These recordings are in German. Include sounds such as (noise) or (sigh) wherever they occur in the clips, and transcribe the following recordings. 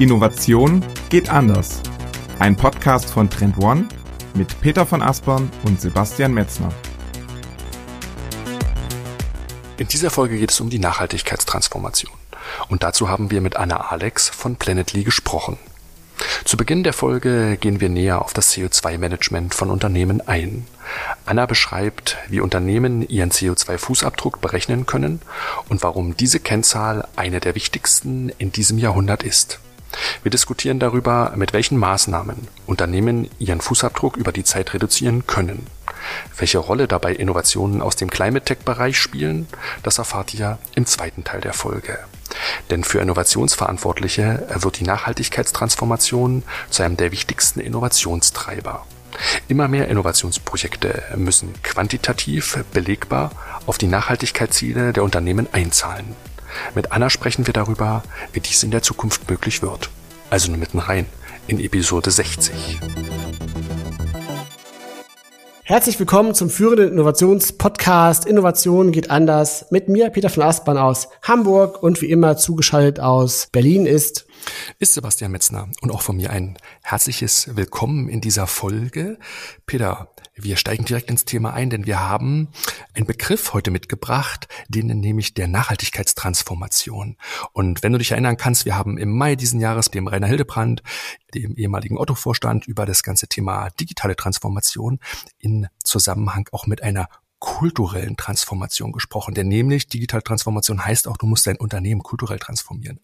Innovation geht anders. Ein Podcast von Trend One mit Peter von Aspern und Sebastian Metzner. In dieser Folge geht es um die Nachhaltigkeitstransformation. Und dazu haben wir mit Anna Alex von Planetly gesprochen. Zu Beginn der Folge gehen wir näher auf das CO2-Management von Unternehmen ein. Anna beschreibt, wie Unternehmen ihren CO2-Fußabdruck berechnen können und warum diese Kennzahl eine der wichtigsten in diesem Jahrhundert ist. Wir diskutieren darüber, mit welchen Maßnahmen Unternehmen ihren Fußabdruck über die Zeit reduzieren können. Welche Rolle dabei Innovationen aus dem Climate Tech-Bereich spielen, das erfahrt ihr im zweiten Teil der Folge. Denn für Innovationsverantwortliche wird die Nachhaltigkeitstransformation zu einem der wichtigsten Innovationstreiber. Immer mehr Innovationsprojekte müssen quantitativ belegbar auf die Nachhaltigkeitsziele der Unternehmen einzahlen. Mit Anna sprechen wir darüber, wie dies in der Zukunft möglich wird. Also nur mitten rein in Episode 60. Herzlich willkommen zum führenden Innovationspodcast Innovation geht anders mit mir, Peter von Aspern aus Hamburg und wie immer zugeschaltet aus Berlin ist ist Sebastian Metzner und auch von mir ein herzliches Willkommen in dieser Folge. Peter, wir steigen direkt ins Thema ein, denn wir haben einen Begriff heute mitgebracht, den nehme ich der Nachhaltigkeitstransformation. Und wenn du dich erinnern kannst, wir haben im Mai diesen Jahres dem Rainer Hildebrand, dem ehemaligen Otto-Vorstand, über das ganze Thema digitale Transformation in Zusammenhang auch mit einer kulturellen Transformation gesprochen. Denn nämlich digitale Transformation heißt auch, du musst dein Unternehmen kulturell transformieren.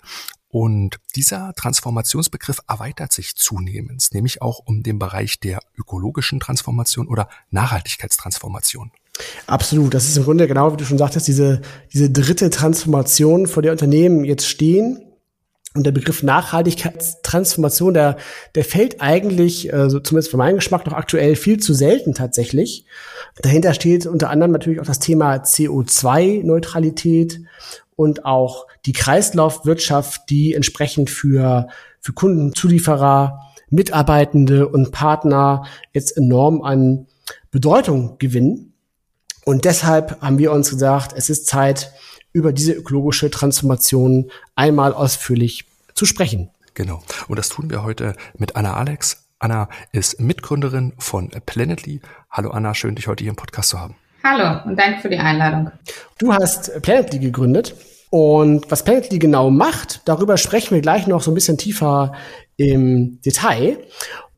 Und dieser Transformationsbegriff erweitert sich zunehmend, nämlich auch um den Bereich der ökologischen Transformation oder Nachhaltigkeitstransformation. Absolut. Das ist im Grunde genau, wie du schon sagtest, diese, diese dritte Transformation, vor der Unternehmen jetzt stehen. Und der Begriff Nachhaltigkeitstransformation, der, der fällt eigentlich, äh, so zumindest für meinen Geschmack, noch aktuell viel zu selten tatsächlich. Dahinter steht unter anderem natürlich auch das Thema CO2-Neutralität und auch die Kreislaufwirtschaft, die entsprechend für, für Kunden, Zulieferer, Mitarbeitende und Partner jetzt enorm an Bedeutung gewinnen. Und deshalb haben wir uns gesagt, es ist Zeit, über diese ökologische Transformation einmal ausführlich zu sprechen. Genau. Und das tun wir heute mit Anna Alex. Anna ist Mitgründerin von Planetly. Hallo Anna, schön dich heute hier im Podcast zu haben. Hallo und danke für die Einladung. Du hast Planetly gegründet. Und was Planetly genau macht, darüber sprechen wir gleich noch so ein bisschen tiefer im Detail.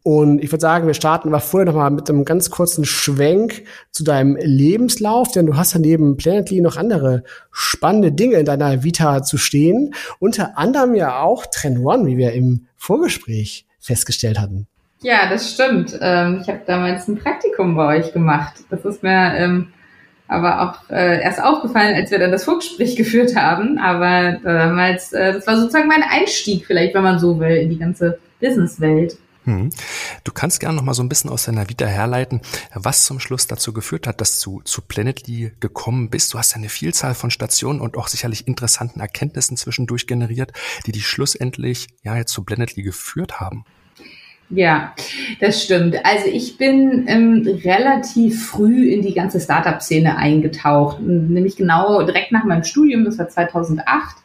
Und ich würde sagen, wir starten aber vorher nochmal mit einem ganz kurzen Schwenk zu deinem Lebenslauf, denn du hast ja neben Planetly noch andere spannende Dinge in deiner Vita zu stehen. Unter anderem ja auch Trend One, wie wir im Vorgespräch festgestellt hatten. Ja, das stimmt. Ähm, ich habe damals ein Praktikum bei euch gemacht. Das ist mir ähm, aber auch äh, erst aufgefallen, als wir dann das Vorgespräch (laughs) geführt haben. Aber damals, äh, das war sozusagen mein Einstieg, vielleicht, wenn man so will, in die ganze Businesswelt. Hm. Du kannst gerne noch mal so ein bisschen aus deiner Vita herleiten, was zum Schluss dazu geführt hat, dass du zu Planetly gekommen bist. Du hast ja eine Vielzahl von Stationen und auch sicherlich interessanten Erkenntnissen zwischendurch generiert, die dich schlussendlich ja jetzt zu Planetly geführt haben. Ja, das stimmt. Also ich bin ähm, relativ früh in die ganze Startup-Szene eingetaucht, nämlich genau direkt nach meinem Studium, das war 2008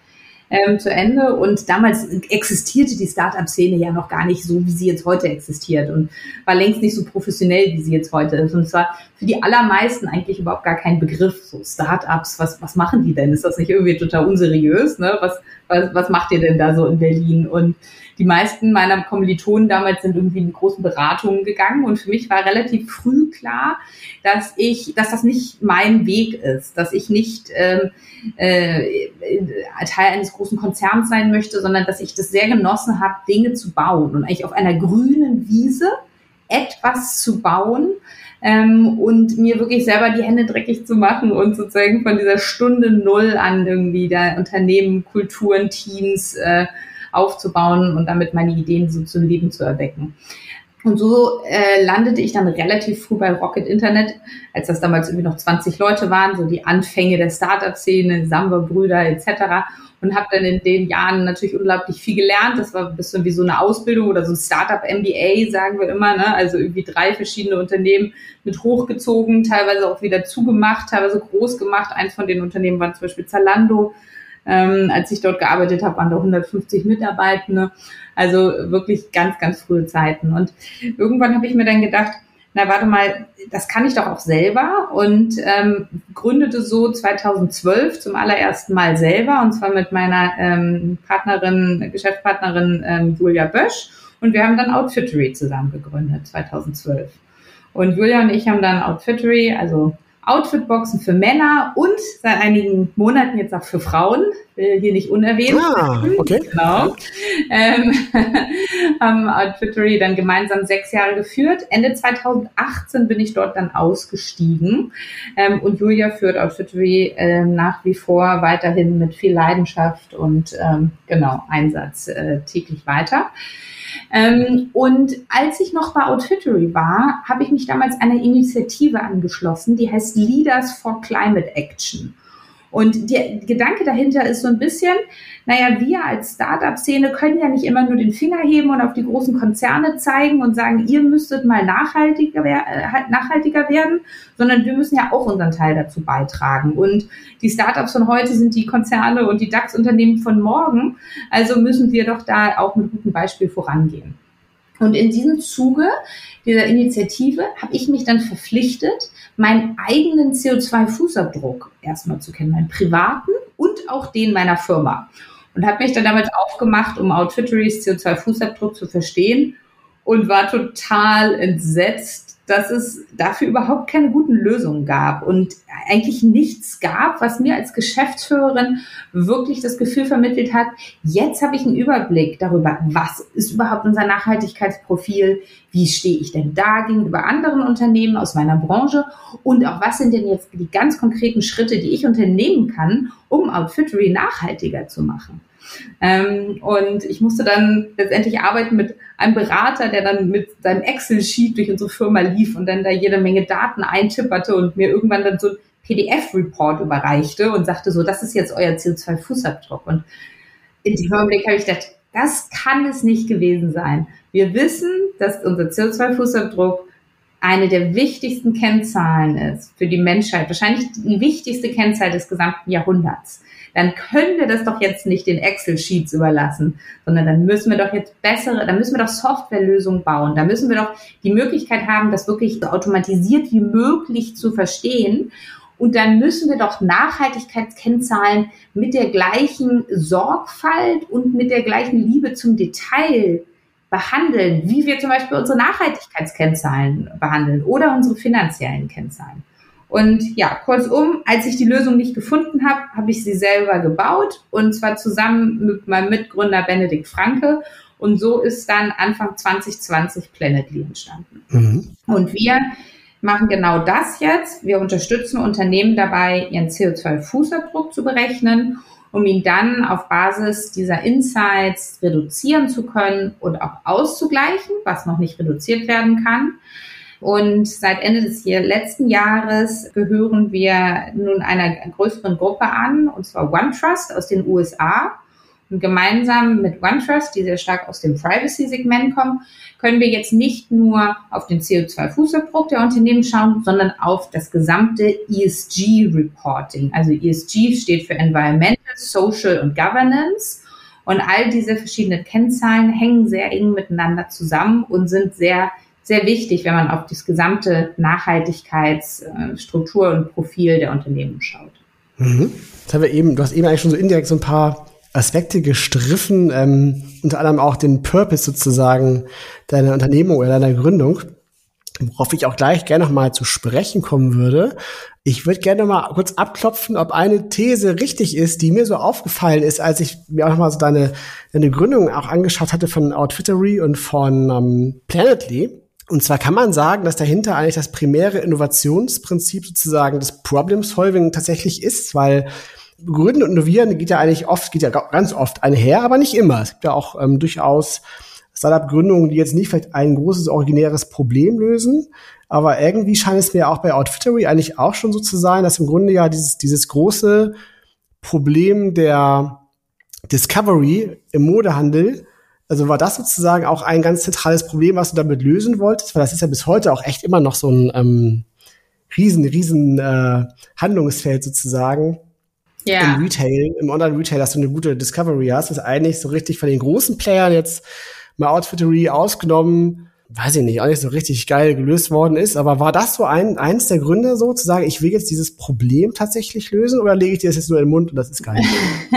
ähm, zu Ende. Und damals existierte die Startup-Szene ja noch gar nicht so, wie sie jetzt heute existiert und war längst nicht so professionell, wie sie jetzt heute ist. Und zwar für die allermeisten eigentlich überhaupt gar kein Begriff. So Startups, was, was machen die denn? Ist das nicht irgendwie total unseriös? Ne? Was, was, was macht ihr denn da so in Berlin? Und die meisten meiner Kommilitonen damals sind irgendwie in großen Beratungen gegangen und für mich war relativ früh klar, dass ich, dass das nicht mein Weg ist, dass ich nicht ähm, äh, Teil eines großen Konzerns sein möchte, sondern dass ich das sehr genossen habe, Dinge zu bauen und eigentlich auf einer grünen Wiese etwas zu bauen, ähm, und mir wirklich selber die Hände dreckig zu machen und sozusagen von dieser Stunde Null an irgendwie da Unternehmen, Kulturen, Teams äh, aufzubauen und damit meine Ideen so zum Leben zu erwecken. Und so äh, landete ich dann relativ früh bei Rocket Internet, als das damals irgendwie noch 20 Leute waren, so die Anfänge der Startup-Szene, Samba-Brüder etc. Und habe dann in den Jahren natürlich unglaublich viel gelernt. Das war ein bisschen wie so eine Ausbildung oder so ein Startup-MBA, sagen wir immer. Ne? Also irgendwie drei verschiedene Unternehmen mit hochgezogen, teilweise auch wieder zugemacht, teilweise groß gemacht. Eins von den Unternehmen war zum Beispiel Zalando Ähm, als ich dort gearbeitet habe, waren da 150 Mitarbeitende. Also wirklich ganz, ganz frühe Zeiten. Und irgendwann habe ich mir dann gedacht, na warte mal, das kann ich doch auch selber und ähm, gründete so 2012 zum allerersten Mal selber und zwar mit meiner ähm, Partnerin, Geschäftspartnerin ähm, Julia Bösch und wir haben dann Outfittery zusammen gegründet 2012. Und Julia und ich haben dann Outfittery, also Outfitboxen für Männer und seit einigen Monaten jetzt auch für Frauen, will hier nicht unerwähnt. Ah, okay. Genau. Ähm, (laughs) haben Outfittery dann gemeinsam sechs Jahre geführt. Ende 2018 bin ich dort dann ausgestiegen ähm, und Julia führt Outfittery ähm, nach wie vor weiterhin mit viel Leidenschaft und ähm, genau Einsatz äh, täglich weiter. Ähm, und als ich noch bei Outfittery war, habe ich mich damals einer Initiative angeschlossen, die heißt Leaders for Climate Action. Und der Gedanke dahinter ist so ein bisschen, naja, wir als Startup-Szene können ja nicht immer nur den Finger heben und auf die großen Konzerne zeigen und sagen, ihr müsstet mal nachhaltiger, äh, nachhaltiger werden, sondern wir müssen ja auch unseren Teil dazu beitragen. Und die Startups von heute sind die Konzerne und die DAX-Unternehmen von morgen. Also müssen wir doch da auch mit gutem Beispiel vorangehen. Und in diesem Zuge dieser Initiative habe ich mich dann verpflichtet, meinen eigenen CO2-Fußabdruck erstmal zu kennen, meinen privaten und auch den meiner Firma. Und habe mich dann damit aufgemacht, um Outfitterys CO2-Fußabdruck zu verstehen und war total entsetzt, dass es dafür überhaupt keine guten Lösungen gab und eigentlich nichts gab, was mir als Geschäftsführerin wirklich das Gefühl vermittelt hat, jetzt habe ich einen Überblick darüber, was ist überhaupt unser Nachhaltigkeitsprofil, wie stehe ich denn da gegenüber anderen Unternehmen aus meiner Branche und auch was sind denn jetzt die ganz konkreten Schritte, die ich unternehmen kann, um Outfittery nachhaltiger zu machen. Ähm, und ich musste dann letztendlich arbeiten mit einem Berater, der dann mit seinem Excel-Sheet durch unsere Firma lief und dann da jede Menge Daten eintipperte und mir irgendwann dann so ein PDF-Report überreichte und sagte so, das ist jetzt euer CO2-Fußabdruck. Und in dem Augenblick habe ich gedacht, das kann es nicht gewesen sein. Wir wissen, dass unser CO2-Fußabdruck eine der wichtigsten Kennzahlen ist für die Menschheit, wahrscheinlich die wichtigste Kennzahl des gesamten Jahrhunderts dann können wir das doch jetzt nicht den Excel-Sheets überlassen, sondern dann müssen wir doch jetzt bessere, dann müssen wir doch Softwarelösungen bauen. Da müssen wir doch die Möglichkeit haben, das wirklich so automatisiert wie möglich zu verstehen. Und dann müssen wir doch Nachhaltigkeitskennzahlen mit der gleichen Sorgfalt und mit der gleichen Liebe zum Detail behandeln, wie wir zum Beispiel unsere Nachhaltigkeitskennzahlen behandeln oder unsere finanziellen Kennzahlen. Und ja, kurzum, als ich die Lösung nicht gefunden habe, habe ich sie selber gebaut und zwar zusammen mit meinem Mitgründer Benedikt Franke. Und so ist dann Anfang 2020 Planetly entstanden. Mhm. Und wir machen genau das jetzt. Wir unterstützen Unternehmen dabei, ihren CO2-Fußabdruck zu berechnen, um ihn dann auf Basis dieser Insights reduzieren zu können und auch auszugleichen, was noch nicht reduziert werden kann. Und seit Ende des letzten Jahres gehören wir nun einer größeren Gruppe an, und zwar OneTrust aus den USA. Und gemeinsam mit OneTrust, die sehr stark aus dem Privacy-Segment kommen, können wir jetzt nicht nur auf den CO2-Fußabdruck der Unternehmen schauen, sondern auf das gesamte ESG-Reporting. Also ESG steht für Environmental, Social und Governance. Und all diese verschiedenen Kennzahlen hängen sehr eng miteinander zusammen und sind sehr sehr wichtig, wenn man auf das gesamte Nachhaltigkeitsstruktur und Profil der Unternehmen schaut. Mhm. Das haben wir eben, du hast eben eigentlich schon so indirekt so ein paar Aspekte gestriffen, ähm, unter anderem auch den Purpose sozusagen deiner Unternehmung oder deiner Gründung, worauf ich auch gleich gerne noch mal zu sprechen kommen würde. Ich würde gerne noch mal kurz abklopfen, ob eine These richtig ist, die mir so aufgefallen ist, als ich mir auch noch mal so deine, deine Gründung auch angeschaut hatte von Outfittery und von ähm, Planetly und zwar kann man sagen, dass dahinter eigentlich das primäre Innovationsprinzip sozusagen des Problem-Solving tatsächlich ist, weil Gründen und Innovieren geht ja eigentlich oft, geht ja ganz oft einher, aber nicht immer. Es gibt ja auch ähm, durchaus Startup-Gründungen, die jetzt nicht vielleicht ein großes originäres Problem lösen, aber irgendwie scheint es mir auch bei Outfittery eigentlich auch schon so zu sein, dass im Grunde ja dieses, dieses große Problem der Discovery im Modehandel also war das sozusagen auch ein ganz zentrales Problem, was du damit lösen wolltest? Weil das ist ja bis heute auch echt immer noch so ein ähm, riesen, riesen äh, Handlungsfeld sozusagen. ja. im Retail, im Online-Retail, dass du eine gute Discovery hast, ist eigentlich so richtig von den großen Playern jetzt mal Outfittery ausgenommen, weiß ich nicht, auch nicht so richtig geil gelöst worden ist. Aber war das so ein, eins der Gründe, so zu sagen, ich will jetzt dieses Problem tatsächlich lösen oder lege ich dir das jetzt nur in den Mund und das ist nicht? (laughs)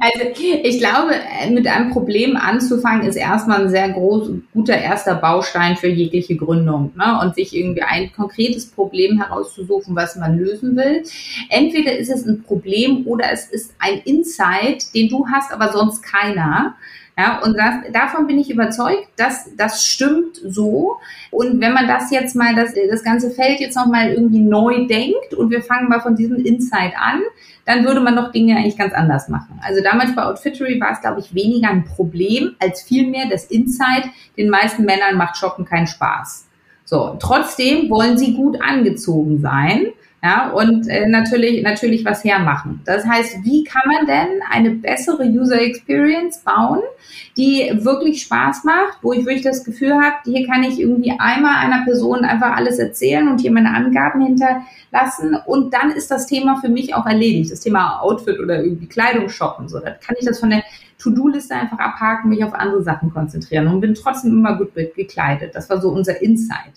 also ich glaube, mit einem Problem anzufangen, ist erstmal ein sehr groß, guter erster Baustein für jegliche Gründung. Ne? Und sich irgendwie ein konkretes Problem herauszusuchen, was man lösen will. Entweder ist es ein Problem oder es ist ein Insight, den du hast, aber sonst keiner. Ja, und das, davon bin ich überzeugt, dass das stimmt so. Und wenn man das jetzt mal, das, das ganze Feld jetzt nochmal irgendwie neu denkt und wir fangen mal von diesem Insight an, dann würde man doch Dinge eigentlich ganz anders machen. Also damals bei Outfittery war es, glaube ich, weniger ein Problem als vielmehr das Insight, den meisten Männern macht Shoppen keinen Spaß. So, trotzdem wollen sie gut angezogen sein ja, und äh, natürlich, natürlich was hermachen. Das heißt, wie kann man denn eine bessere User Experience bauen, die wirklich Spaß macht, wo ich wirklich das Gefühl habe, hier kann ich irgendwie einmal einer Person einfach alles erzählen und hier meine Angaben hinterlassen und dann ist das Thema für mich auch erledigt. Das Thema Outfit oder irgendwie Kleidung shoppen, so, dann kann ich das von der To-Do-Liste einfach abhaken, mich auf andere Sachen konzentrieren und bin trotzdem immer gut gekleidet. Das war so unser Insight.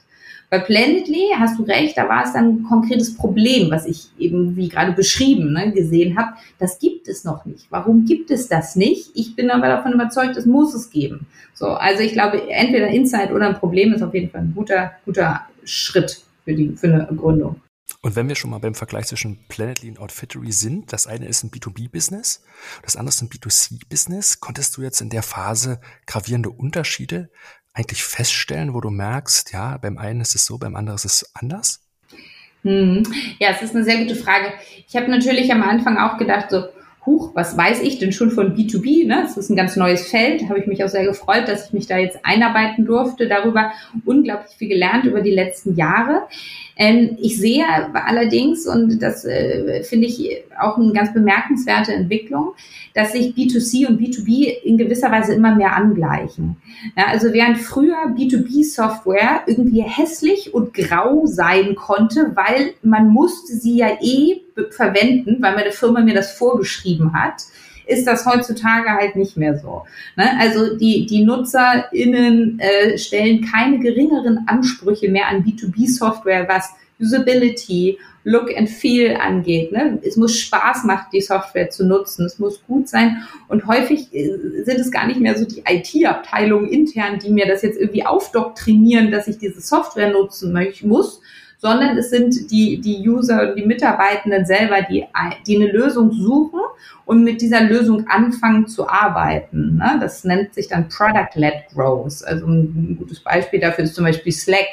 Bei Planetly hast du recht, da war es dann ein konkretes Problem, was ich eben wie gerade beschrieben ne, gesehen habe. Das gibt es noch nicht. Warum gibt es das nicht? Ich bin aber davon überzeugt, es muss es geben. So, also ich glaube, entweder Insight oder ein Problem ist auf jeden Fall ein guter, guter Schritt für die für eine Gründung. Und wenn wir schon mal beim Vergleich zwischen Planetly und Outfittery sind, das eine ist ein B2B-Business, das andere ist ein B2C-Business, konntest du jetzt in der Phase gravierende Unterschiede eigentlich feststellen, wo du merkst, ja, beim einen ist es so, beim anderen ist es anders? Hm. Ja, es ist eine sehr gute Frage. Ich habe natürlich am Anfang auch gedacht, so, huch, was weiß ich denn schon von B2B? Ne? Es ist ein ganz neues Feld. Habe ich mich auch sehr gefreut, dass ich mich da jetzt einarbeiten durfte. Darüber unglaublich viel gelernt über die letzten Jahre. Ähm, ich sehe allerdings, und das äh, finde ich auch eine ganz bemerkenswerte Entwicklung, dass sich B2C und B2B in gewisser Weise immer mehr angleichen. Ja, also während früher B2B-Software irgendwie hässlich und grau sein konnte, weil man musste sie ja eh verwenden, weil meine Firma mir das vorgeschrieben hat, ist das heutzutage halt nicht mehr so. Ne? Also die, die NutzerInnen äh, stellen keine geringeren Ansprüche mehr an B2B-Software, was Usability, Look and Feel angeht. Ne? Es muss Spaß machen, die Software zu nutzen. Es muss gut sein. Und häufig äh, sind es gar nicht mehr so die IT-Abteilungen intern, die mir das jetzt irgendwie aufdoktrinieren, dass ich diese Software nutzen möchte, muss, sondern es sind die, die User, die Mitarbeitenden selber, die, die eine Lösung suchen und mit dieser Lösung anfangen zu arbeiten. Ne? Das nennt sich dann Product-led Growth. Also ein gutes Beispiel dafür ist zum Beispiel Slack.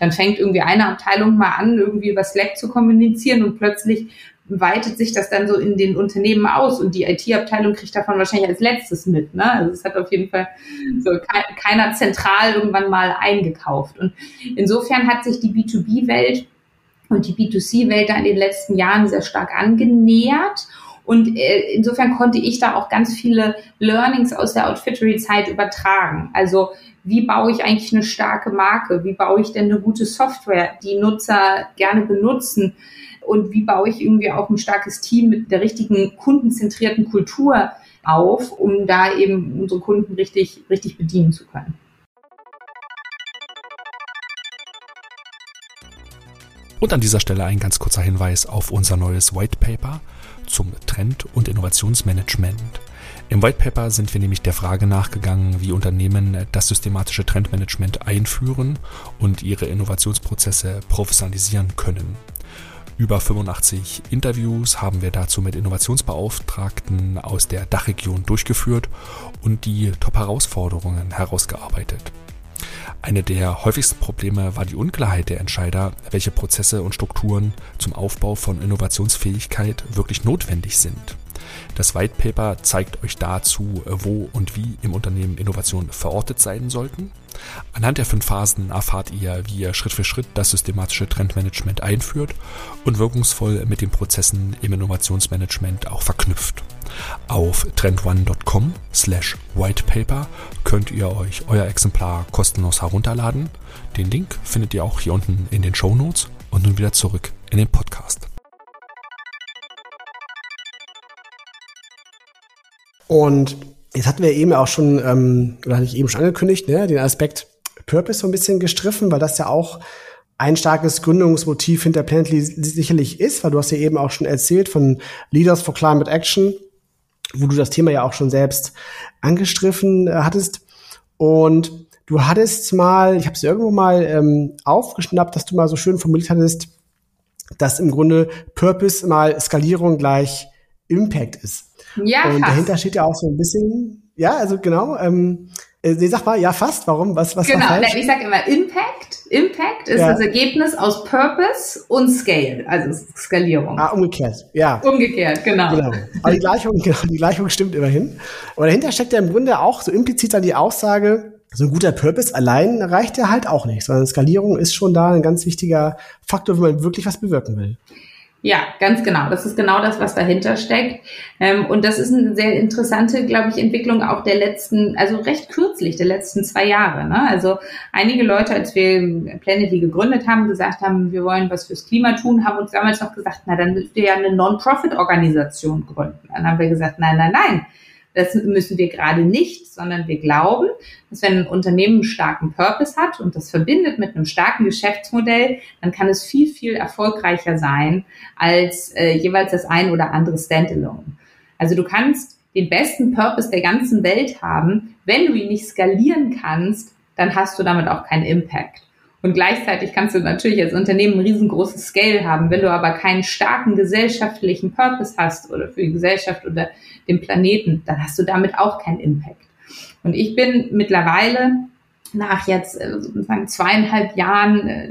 Dann fängt irgendwie eine Abteilung mal an, irgendwie über Slack zu kommunizieren und plötzlich weitet sich das dann so in den Unternehmen aus und die IT-Abteilung kriegt davon wahrscheinlich als letztes mit. Ne? Also es hat auf jeden Fall so keiner zentral irgendwann mal eingekauft. Und insofern hat sich die B2B-Welt und die B2C-Welt da in den letzten Jahren sehr stark angenähert. Und äh, insofern konnte ich da auch ganz viele Learnings aus der Outfittery-Zeit übertragen. Also wie baue ich eigentlich eine starke Marke? Wie baue ich denn eine gute Software, die Nutzer gerne benutzen? Und wie baue ich irgendwie auch ein starkes Team mit der richtigen kundenzentrierten Kultur auf, um da eben unsere Kunden richtig, richtig bedienen zu können. Und an dieser Stelle ein ganz kurzer Hinweis auf unser neues White Paper zum Trend- und Innovationsmanagement. Im White Paper sind wir nämlich der Frage nachgegangen, wie Unternehmen das systematische Trendmanagement einführen und ihre Innovationsprozesse professionalisieren können. Über 85 Interviews haben wir dazu mit Innovationsbeauftragten aus der Dachregion durchgeführt und die Top-Herausforderungen herausgearbeitet. Eine der häufigsten Probleme war die Unklarheit der Entscheider, welche Prozesse und Strukturen zum Aufbau von Innovationsfähigkeit wirklich notwendig sind. Das White Paper zeigt euch dazu, wo und wie im Unternehmen Innovationen verortet sein sollten. Anhand der fünf Phasen erfahrt ihr, wie ihr Schritt für Schritt das systematische Trendmanagement einführt und wirkungsvoll mit den Prozessen im Innovationsmanagement auch verknüpft. Auf trendone.com slash whitepaper könnt ihr euch euer Exemplar kostenlos herunterladen. Den Link findet ihr auch hier unten in den Show Notes und nun wieder zurück in den Podcast. Und jetzt hatten wir eben auch schon, ähm, oder hatte ich eben schon angekündigt, ne, den Aspekt Purpose so ein bisschen gestriffen, weil das ja auch ein starkes Gründungsmotiv hinter Planetly sicherlich ist, weil du hast ja eben auch schon erzählt von Leaders for Climate Action, wo du das Thema ja auch schon selbst angestriffen äh, hattest. Und du hattest mal, ich habe es irgendwo mal ähm, aufgeschnappt, dass du mal so schön formuliert hattest, dass im Grunde Purpose mal Skalierung gleich Impact ist. Ja, Und fast. dahinter steht ja auch so ein bisschen, ja, also genau, ähm, äh, nee, sag mal, ja, fast. Warum? Was, was genau, falsch? ich sage immer Impact. Impact ist ja. das Ergebnis aus Purpose und Scale, also Skalierung. Ah, umgekehrt, ja. Umgekehrt, genau. genau. Aber die Gleichung, (laughs) genau, die Gleichung stimmt immerhin. Aber dahinter steckt ja im Grunde auch so implizit dann die Aussage, so ein guter Purpose allein reicht ja halt auch nicht, sondern Skalierung ist schon da ein ganz wichtiger Faktor, wenn man wirklich was bewirken will. Ja, ganz genau. Das ist genau das, was dahinter steckt. Ähm, und das ist eine sehr interessante, glaube ich, Entwicklung auch der letzten, also recht kürzlich, der letzten zwei Jahre. Ne? Also einige Leute, als wir Planetly gegründet haben, gesagt haben, wir wollen was fürs Klima tun, haben uns damals noch gesagt, na, dann müsst ihr ja eine Non-Profit-Organisation gründen. Dann haben wir gesagt, nein, nein, nein das müssen wir gerade nicht, sondern wir glauben, dass wenn ein Unternehmen einen starken Purpose hat und das verbindet mit einem starken Geschäftsmodell, dann kann es viel, viel erfolgreicher sein als äh, jeweils das ein oder andere Standalone. Also du kannst den besten Purpose der ganzen Welt haben. Wenn du ihn nicht skalieren kannst, dann hast du damit auch keinen Impact. Und gleichzeitig kannst du natürlich als Unternehmen ein riesengroßes Scale haben. Wenn du aber keinen starken gesellschaftlichen Purpose hast oder für die Gesellschaft oder den Planeten, dann hast du damit auch keinen Impact. Und ich bin mittlerweile nach jetzt äh, sozusagen zweieinhalb Jahren äh,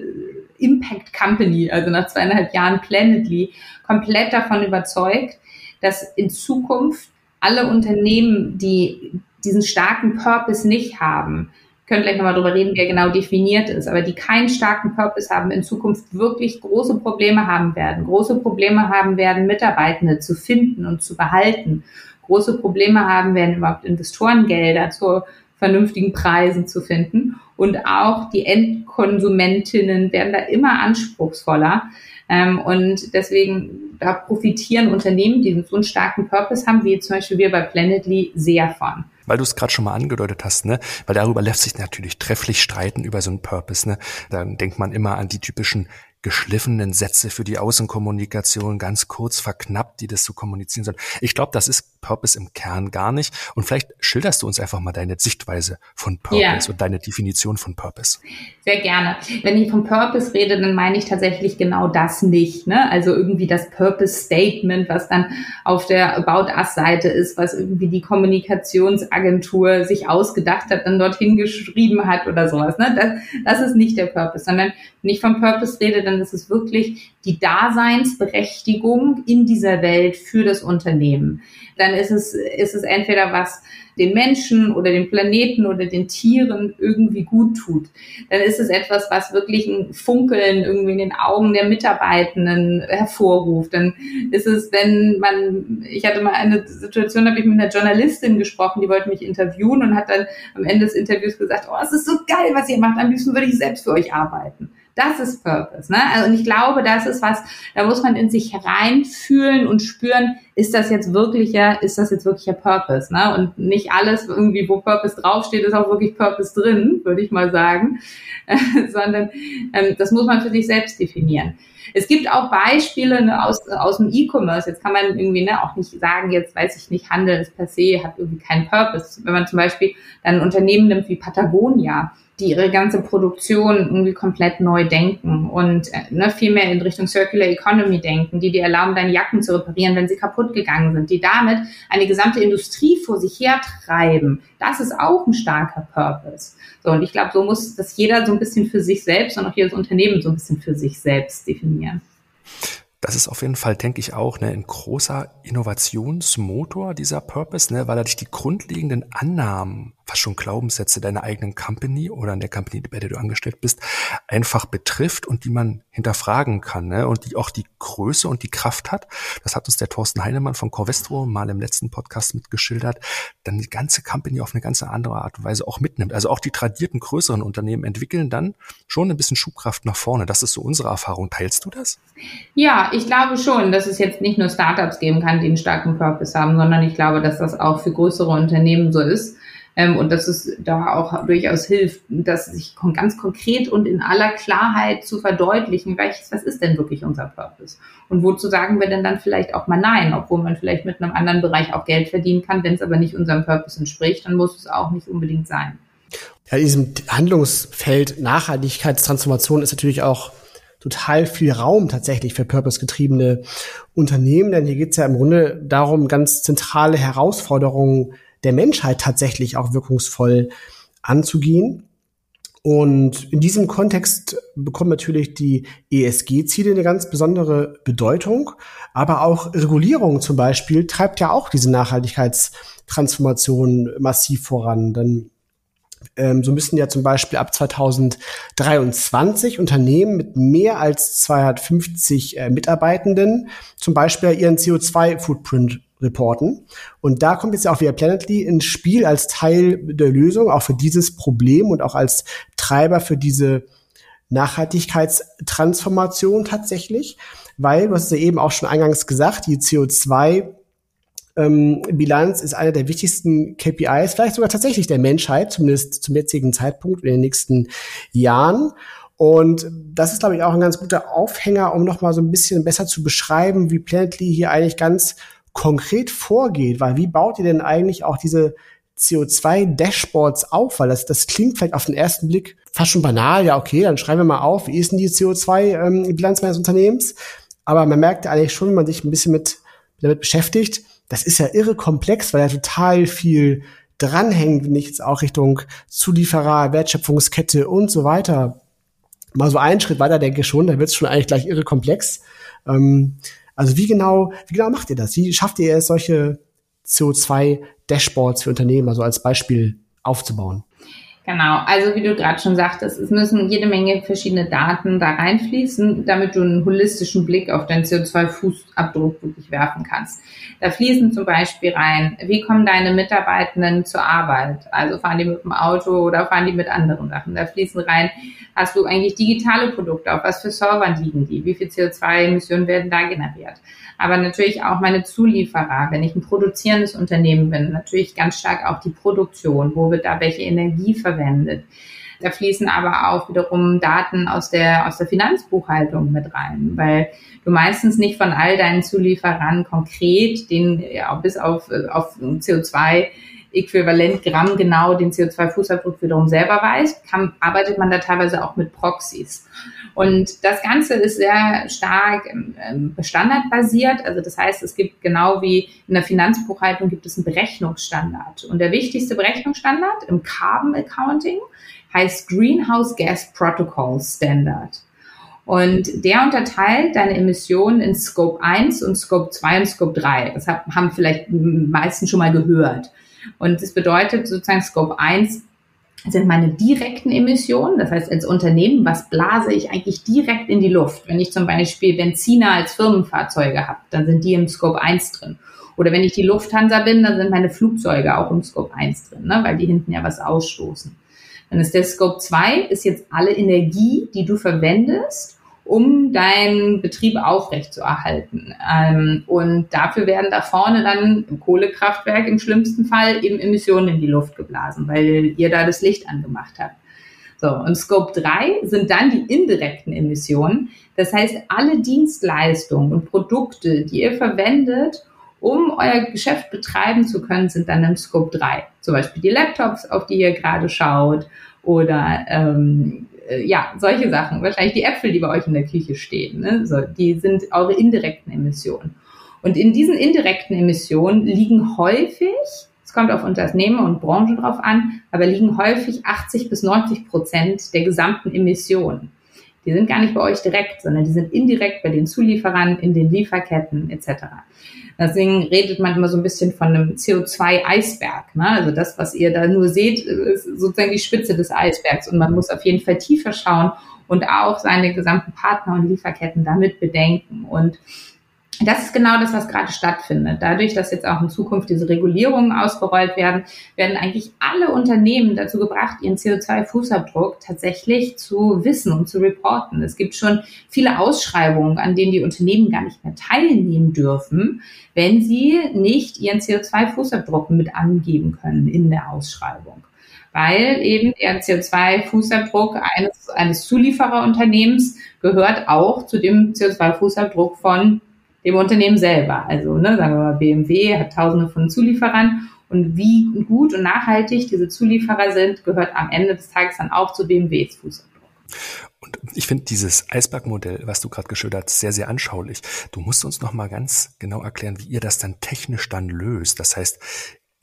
Impact Company, also nach zweieinhalb Jahren Planetly, komplett davon überzeugt, dass in Zukunft alle Unternehmen, die diesen starken Purpose nicht haben, können gleich nochmal drüber reden, wer genau definiert ist, aber die keinen starken Purpose haben, in Zukunft wirklich große Probleme haben werden, große Probleme haben werden, Mitarbeitende zu finden und zu behalten, große Probleme haben werden, überhaupt Investorengelder zu vernünftigen Preisen zu finden. Und auch die Endkonsumentinnen werden da immer anspruchsvoller. Ähm, und deswegen, da profitieren Unternehmen, die so einen starken Purpose haben, wie zum Beispiel wir bei Planetly, sehr von. Weil du es gerade schon mal angedeutet hast, ne? Weil darüber lässt sich natürlich trefflich streiten über so einen Purpose, ne? Dann denkt man immer an die typischen geschliffenen Sätze für die Außenkommunikation, ganz kurz verknappt, die das so kommunizieren sollen. Ich glaube, das ist Purpose im Kern gar nicht. Und vielleicht schilderst du uns einfach mal deine Sichtweise von Purpose ja. und deine Definition von Purpose. Sehr gerne. Wenn ich von Purpose rede, dann meine ich tatsächlich genau das nicht. Ne? Also irgendwie das Purpose Statement, was dann auf der About Us-Seite ist, was irgendwie die Kommunikationsagentur sich ausgedacht hat, dann dorthin geschrieben hat oder sowas. Ne? Das, das ist nicht der Purpose, sondern wenn ich von Purpose rede, dann ist es wirklich die Daseinsberechtigung in dieser Welt für das Unternehmen. Dann ist es, ist es entweder was den Menschen oder den Planeten oder den Tieren irgendwie gut tut. Dann ist es etwas, was wirklich ein Funkeln irgendwie in den Augen der Mitarbeitenden hervorruft. Dann ist es, wenn man, ich hatte mal eine Situation, da habe ich mit einer Journalistin gesprochen, die wollte mich interviewen und hat dann am Ende des Interviews gesagt, oh, es ist so geil, was ihr macht, am liebsten würde ich selbst für euch arbeiten. Das ist Purpose. Ne? Also, und ich glaube, das ist was, da muss man in sich hereinfühlen und spüren, ist das jetzt wirklicher, ist das jetzt wirklicher Purpose? Ne? Und nicht alles irgendwie, wo Purpose draufsteht, ist auch wirklich Purpose drin, würde ich mal sagen, (laughs) sondern ähm, das muss man für sich selbst definieren. Es gibt auch Beispiele ne, aus, aus dem E-Commerce. Jetzt kann man irgendwie ne, auch nicht sagen, jetzt weiß ich nicht, Handel ist per se, hat irgendwie keinen Purpose. Wenn man zum Beispiel dann ein Unternehmen nimmt wie Patagonia, die ihre ganze Produktion irgendwie komplett neu denken und äh, ne, viel mehr in Richtung Circular Economy denken, die dir erlauben, deine Jacken zu reparieren, wenn sie kaputt gegangen sind, die damit eine gesamte Industrie vor sich hertreiben. Das ist auch ein starker Purpose. So, und ich glaube, so muss das jeder so ein bisschen für sich selbst und auch jedes Unternehmen so ein bisschen für sich selbst definieren. Das ist auf jeden Fall, denke ich, auch ne, ein großer Innovationsmotor, dieser Purpose, ne, weil er dich die grundlegenden Annahmen fast schon Glaubenssätze deiner eigenen Company oder in der Company, bei der du angestellt bist, einfach betrifft und die man hinterfragen kann ne? und die auch die Größe und die Kraft hat. Das hat uns der Thorsten Heinemann von Corvestro mal im letzten Podcast mitgeschildert, dann die ganze Company auf eine ganz andere Art und Weise auch mitnimmt. Also auch die tradierten größeren Unternehmen entwickeln dann schon ein bisschen Schubkraft nach vorne. Das ist so unsere Erfahrung. Teilst du das? Ja, ich glaube schon, dass es jetzt nicht nur Startups geben kann, die einen starken Purpose haben, sondern ich glaube, dass das auch für größere Unternehmen so ist ähm, und dass es da auch durchaus hilft, dass sich ganz konkret und in aller Klarheit zu verdeutlichen, welches, was ist denn wirklich unser Purpose? Und wozu sagen wir denn dann vielleicht auch mal Nein, obwohl man vielleicht mit einem anderen Bereich auch Geld verdienen kann, wenn es aber nicht unserem Purpose entspricht, dann muss es auch nicht unbedingt sein. Ja, in diesem Handlungsfeld Nachhaltigkeitstransformation ist natürlich auch total viel Raum tatsächlich für purpose-getriebene Unternehmen, denn hier geht es ja im Grunde darum, ganz zentrale Herausforderungen der Menschheit tatsächlich auch wirkungsvoll anzugehen. Und in diesem Kontext bekommen natürlich die ESG-Ziele eine ganz besondere Bedeutung. Aber auch Regulierung zum Beispiel treibt ja auch diese Nachhaltigkeitstransformation massiv voran. Denn ähm, so müssen ja zum Beispiel ab 2023 Unternehmen mit mehr als 250 äh, Mitarbeitenden zum Beispiel ihren CO2-Footprint reporten. Und da kommt jetzt auch wieder Planetly ins Spiel als Teil der Lösung, auch für dieses Problem und auch als Treiber für diese Nachhaltigkeitstransformation tatsächlich, weil, du hast ja eben auch schon eingangs gesagt, die CO2 ähm, Bilanz ist einer der wichtigsten KPIs, vielleicht sogar tatsächlich der Menschheit, zumindest zum jetzigen Zeitpunkt in den nächsten Jahren. Und das ist, glaube ich, auch ein ganz guter Aufhänger, um nochmal so ein bisschen besser zu beschreiben, wie Planetly hier eigentlich ganz konkret vorgeht, weil wie baut ihr denn eigentlich auch diese CO2-Dashboards auf? Weil das, das klingt vielleicht auf den ersten Blick fast schon banal. Ja, okay, dann schreiben wir mal auf, wie ist denn die CO2-Bilanz ähm, meines Unternehmens? Aber man merkt eigentlich schon, wenn man sich ein bisschen mit, damit beschäftigt, das ist ja irre komplex, weil ja total viel dranhängt, wenn ich jetzt auch Richtung Zulieferer, Wertschöpfungskette und so weiter mal so einen Schritt weiter denke schon, da wird es schon eigentlich gleich irre komplex. Ähm, also wie genau, wie genau macht ihr das? Wie schafft ihr es, solche CO2-Dashboards für Unternehmen, also als Beispiel aufzubauen? Genau, also wie du gerade schon sagtest, es müssen jede Menge verschiedene Daten da reinfließen, damit du einen holistischen Blick auf deinen CO2-Fußabdruck wirklich werfen kannst. Da fließen zum Beispiel rein, wie kommen deine Mitarbeitenden zur Arbeit? Also fahren die mit dem Auto oder fahren die mit anderen Sachen? Da fließen rein, hast du eigentlich digitale Produkte, auf was für Servern liegen die? Wie viel CO2-Emissionen werden da generiert? aber natürlich auch meine Zulieferer. Wenn ich ein produzierendes Unternehmen bin, natürlich ganz stark auch die Produktion. Wo wird da welche Energie verwendet? Da fließen aber auch wiederum Daten aus der, aus der Finanzbuchhaltung mit rein, weil du meistens nicht von all deinen Zulieferern konkret den, ja, bis auf, auf CO2 Äquivalent Gramm genau den CO2-Fußabdruck wiederum selber weiß, kann, arbeitet man da teilweise auch mit Proxys. Und das Ganze ist sehr stark ähm, standardbasiert. Also das heißt, es gibt genau wie in der Finanzbuchhaltung gibt es einen Berechnungsstandard. Und der wichtigste Berechnungsstandard im Carbon Accounting heißt Greenhouse Gas Protocol Standard. Und der unterteilt deine Emissionen in Scope 1 und Scope 2 und Scope 3. Das haben vielleicht die meisten schon mal gehört. Und das bedeutet sozusagen Scope 1 sind meine direkten Emissionen. Das heißt, als Unternehmen, was blase ich eigentlich direkt in die Luft? Wenn ich zum Beispiel Benziner als Firmenfahrzeuge habe, dann sind die im Scope 1 drin. Oder wenn ich die Lufthansa bin, dann sind meine Flugzeuge auch im Scope 1 drin, ne? weil die hinten ja was ausstoßen. Dann ist der Scope 2 ist jetzt alle Energie, die du verwendest, um deinen Betrieb aufrechtzuerhalten. Ähm, und dafür werden da vorne dann im Kohlekraftwerk im schlimmsten Fall eben Emissionen in die Luft geblasen, weil ihr da das Licht angemacht habt. So, und Scope 3 sind dann die indirekten Emissionen. Das heißt, alle Dienstleistungen und Produkte, die ihr verwendet, um euer Geschäft betreiben zu können, sind dann im Scope 3. Zum Beispiel die Laptops, auf die ihr gerade schaut, oder ähm, äh, ja, solche Sachen. Wahrscheinlich die Äpfel, die bei euch in der Küche stehen. Ne? So, die sind eure indirekten Emissionen. Und in diesen indirekten Emissionen liegen häufig, es kommt auf Unternehmen und Branchen drauf an, aber liegen häufig 80 bis 90 Prozent der gesamten Emissionen. Die sind gar nicht bei euch direkt, sondern die sind indirekt bei den Zulieferern, in den Lieferketten etc. Deswegen redet man immer so ein bisschen von einem CO2-Eisberg. Ne? Also das, was ihr da nur seht, ist sozusagen die Spitze des Eisbergs. Und man muss auf jeden Fall tiefer schauen und auch seine gesamten Partner und Lieferketten damit bedenken. Und das ist genau das, was gerade stattfindet. Dadurch, dass jetzt auch in Zukunft diese Regulierungen ausgerollt werden, werden eigentlich alle Unternehmen dazu gebracht, ihren CO2-Fußabdruck tatsächlich zu wissen und zu reporten. Es gibt schon viele Ausschreibungen, an denen die Unternehmen gar nicht mehr teilnehmen dürfen, wenn sie nicht ihren CO2-Fußabdruck mit angeben können in der Ausschreibung weil eben der CO2-Fußabdruck eines, eines Zuliefererunternehmens gehört auch zu dem CO2-Fußabdruck von dem Unternehmen selber. Also ne, sagen wir mal, BMW hat tausende von Zulieferern und wie gut und nachhaltig diese Zulieferer sind, gehört am Ende des Tages dann auch zu BMWs Fußabdruck. Und ich finde dieses Eisbergmodell, was du gerade geschildert hast, sehr, sehr anschaulich. Du musst uns noch mal ganz genau erklären, wie ihr das dann technisch dann löst. Das heißt,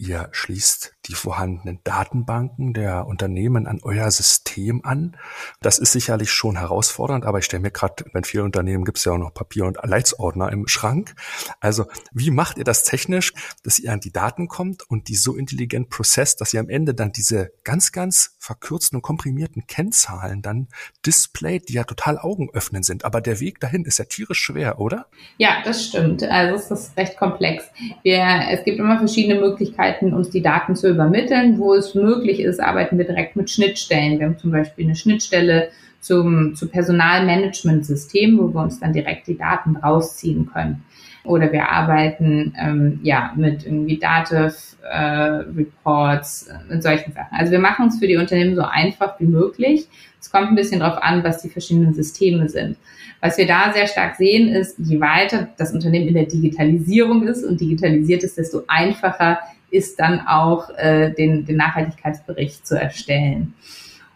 ihr schließt die vorhandenen Datenbanken der Unternehmen an euer System an. Das ist sicherlich schon herausfordernd, aber ich stelle mir gerade, bei vielen Unternehmen gibt es ja auch noch Papier- und Leitsordner im Schrank. Also wie macht ihr das technisch, dass ihr an die Daten kommt und die so intelligent processt, dass ihr am Ende dann diese ganz, ganz verkürzten und komprimierten Kennzahlen dann displayt, die ja total augenöffnend sind. Aber der Weg dahin ist ja tierisch schwer, oder? Ja, das stimmt. Also es ist recht komplex. Wir, es gibt immer verschiedene Möglichkeiten, uns die Daten zu übermitteln. Wo es möglich ist, arbeiten wir direkt mit Schnittstellen. Wir haben zum Beispiel eine Schnittstelle zum, zu Personalmanagementsystem, wo wir uns dann direkt die Daten rausziehen können. Oder wir arbeiten ähm, ja mit irgendwie Dativ äh, Reports, äh, mit solchen Sachen. Also wir machen es für die Unternehmen so einfach wie möglich. Es kommt ein bisschen darauf an, was die verschiedenen Systeme sind. Was wir da sehr stark sehen, ist, je weiter das Unternehmen in der Digitalisierung ist und digitalisiert ist, desto einfacher ist dann auch äh, den, den Nachhaltigkeitsbericht zu erstellen.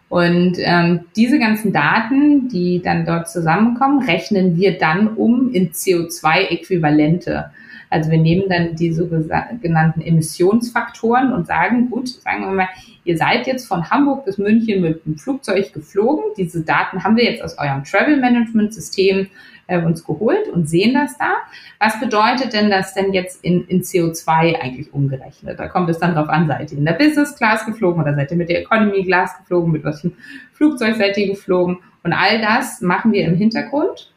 Und ähm, diese ganzen Daten, die dann dort zusammenkommen, rechnen wir dann um in CO2-Äquivalente. Also wir nehmen dann die sogenannten Emissionsfaktoren und sagen, gut, sagen wir mal, ihr seid jetzt von Hamburg bis München mit dem Flugzeug geflogen. Diese Daten haben wir jetzt aus eurem Travel Management System äh, uns geholt und sehen das da. Was bedeutet denn das denn jetzt in, in CO2 eigentlich umgerechnet? Da kommt es dann drauf an, seid ihr in der Business Class geflogen oder seid ihr mit der Economy Class geflogen, mit welchem Flugzeug seid ihr geflogen? Und all das machen wir im Hintergrund.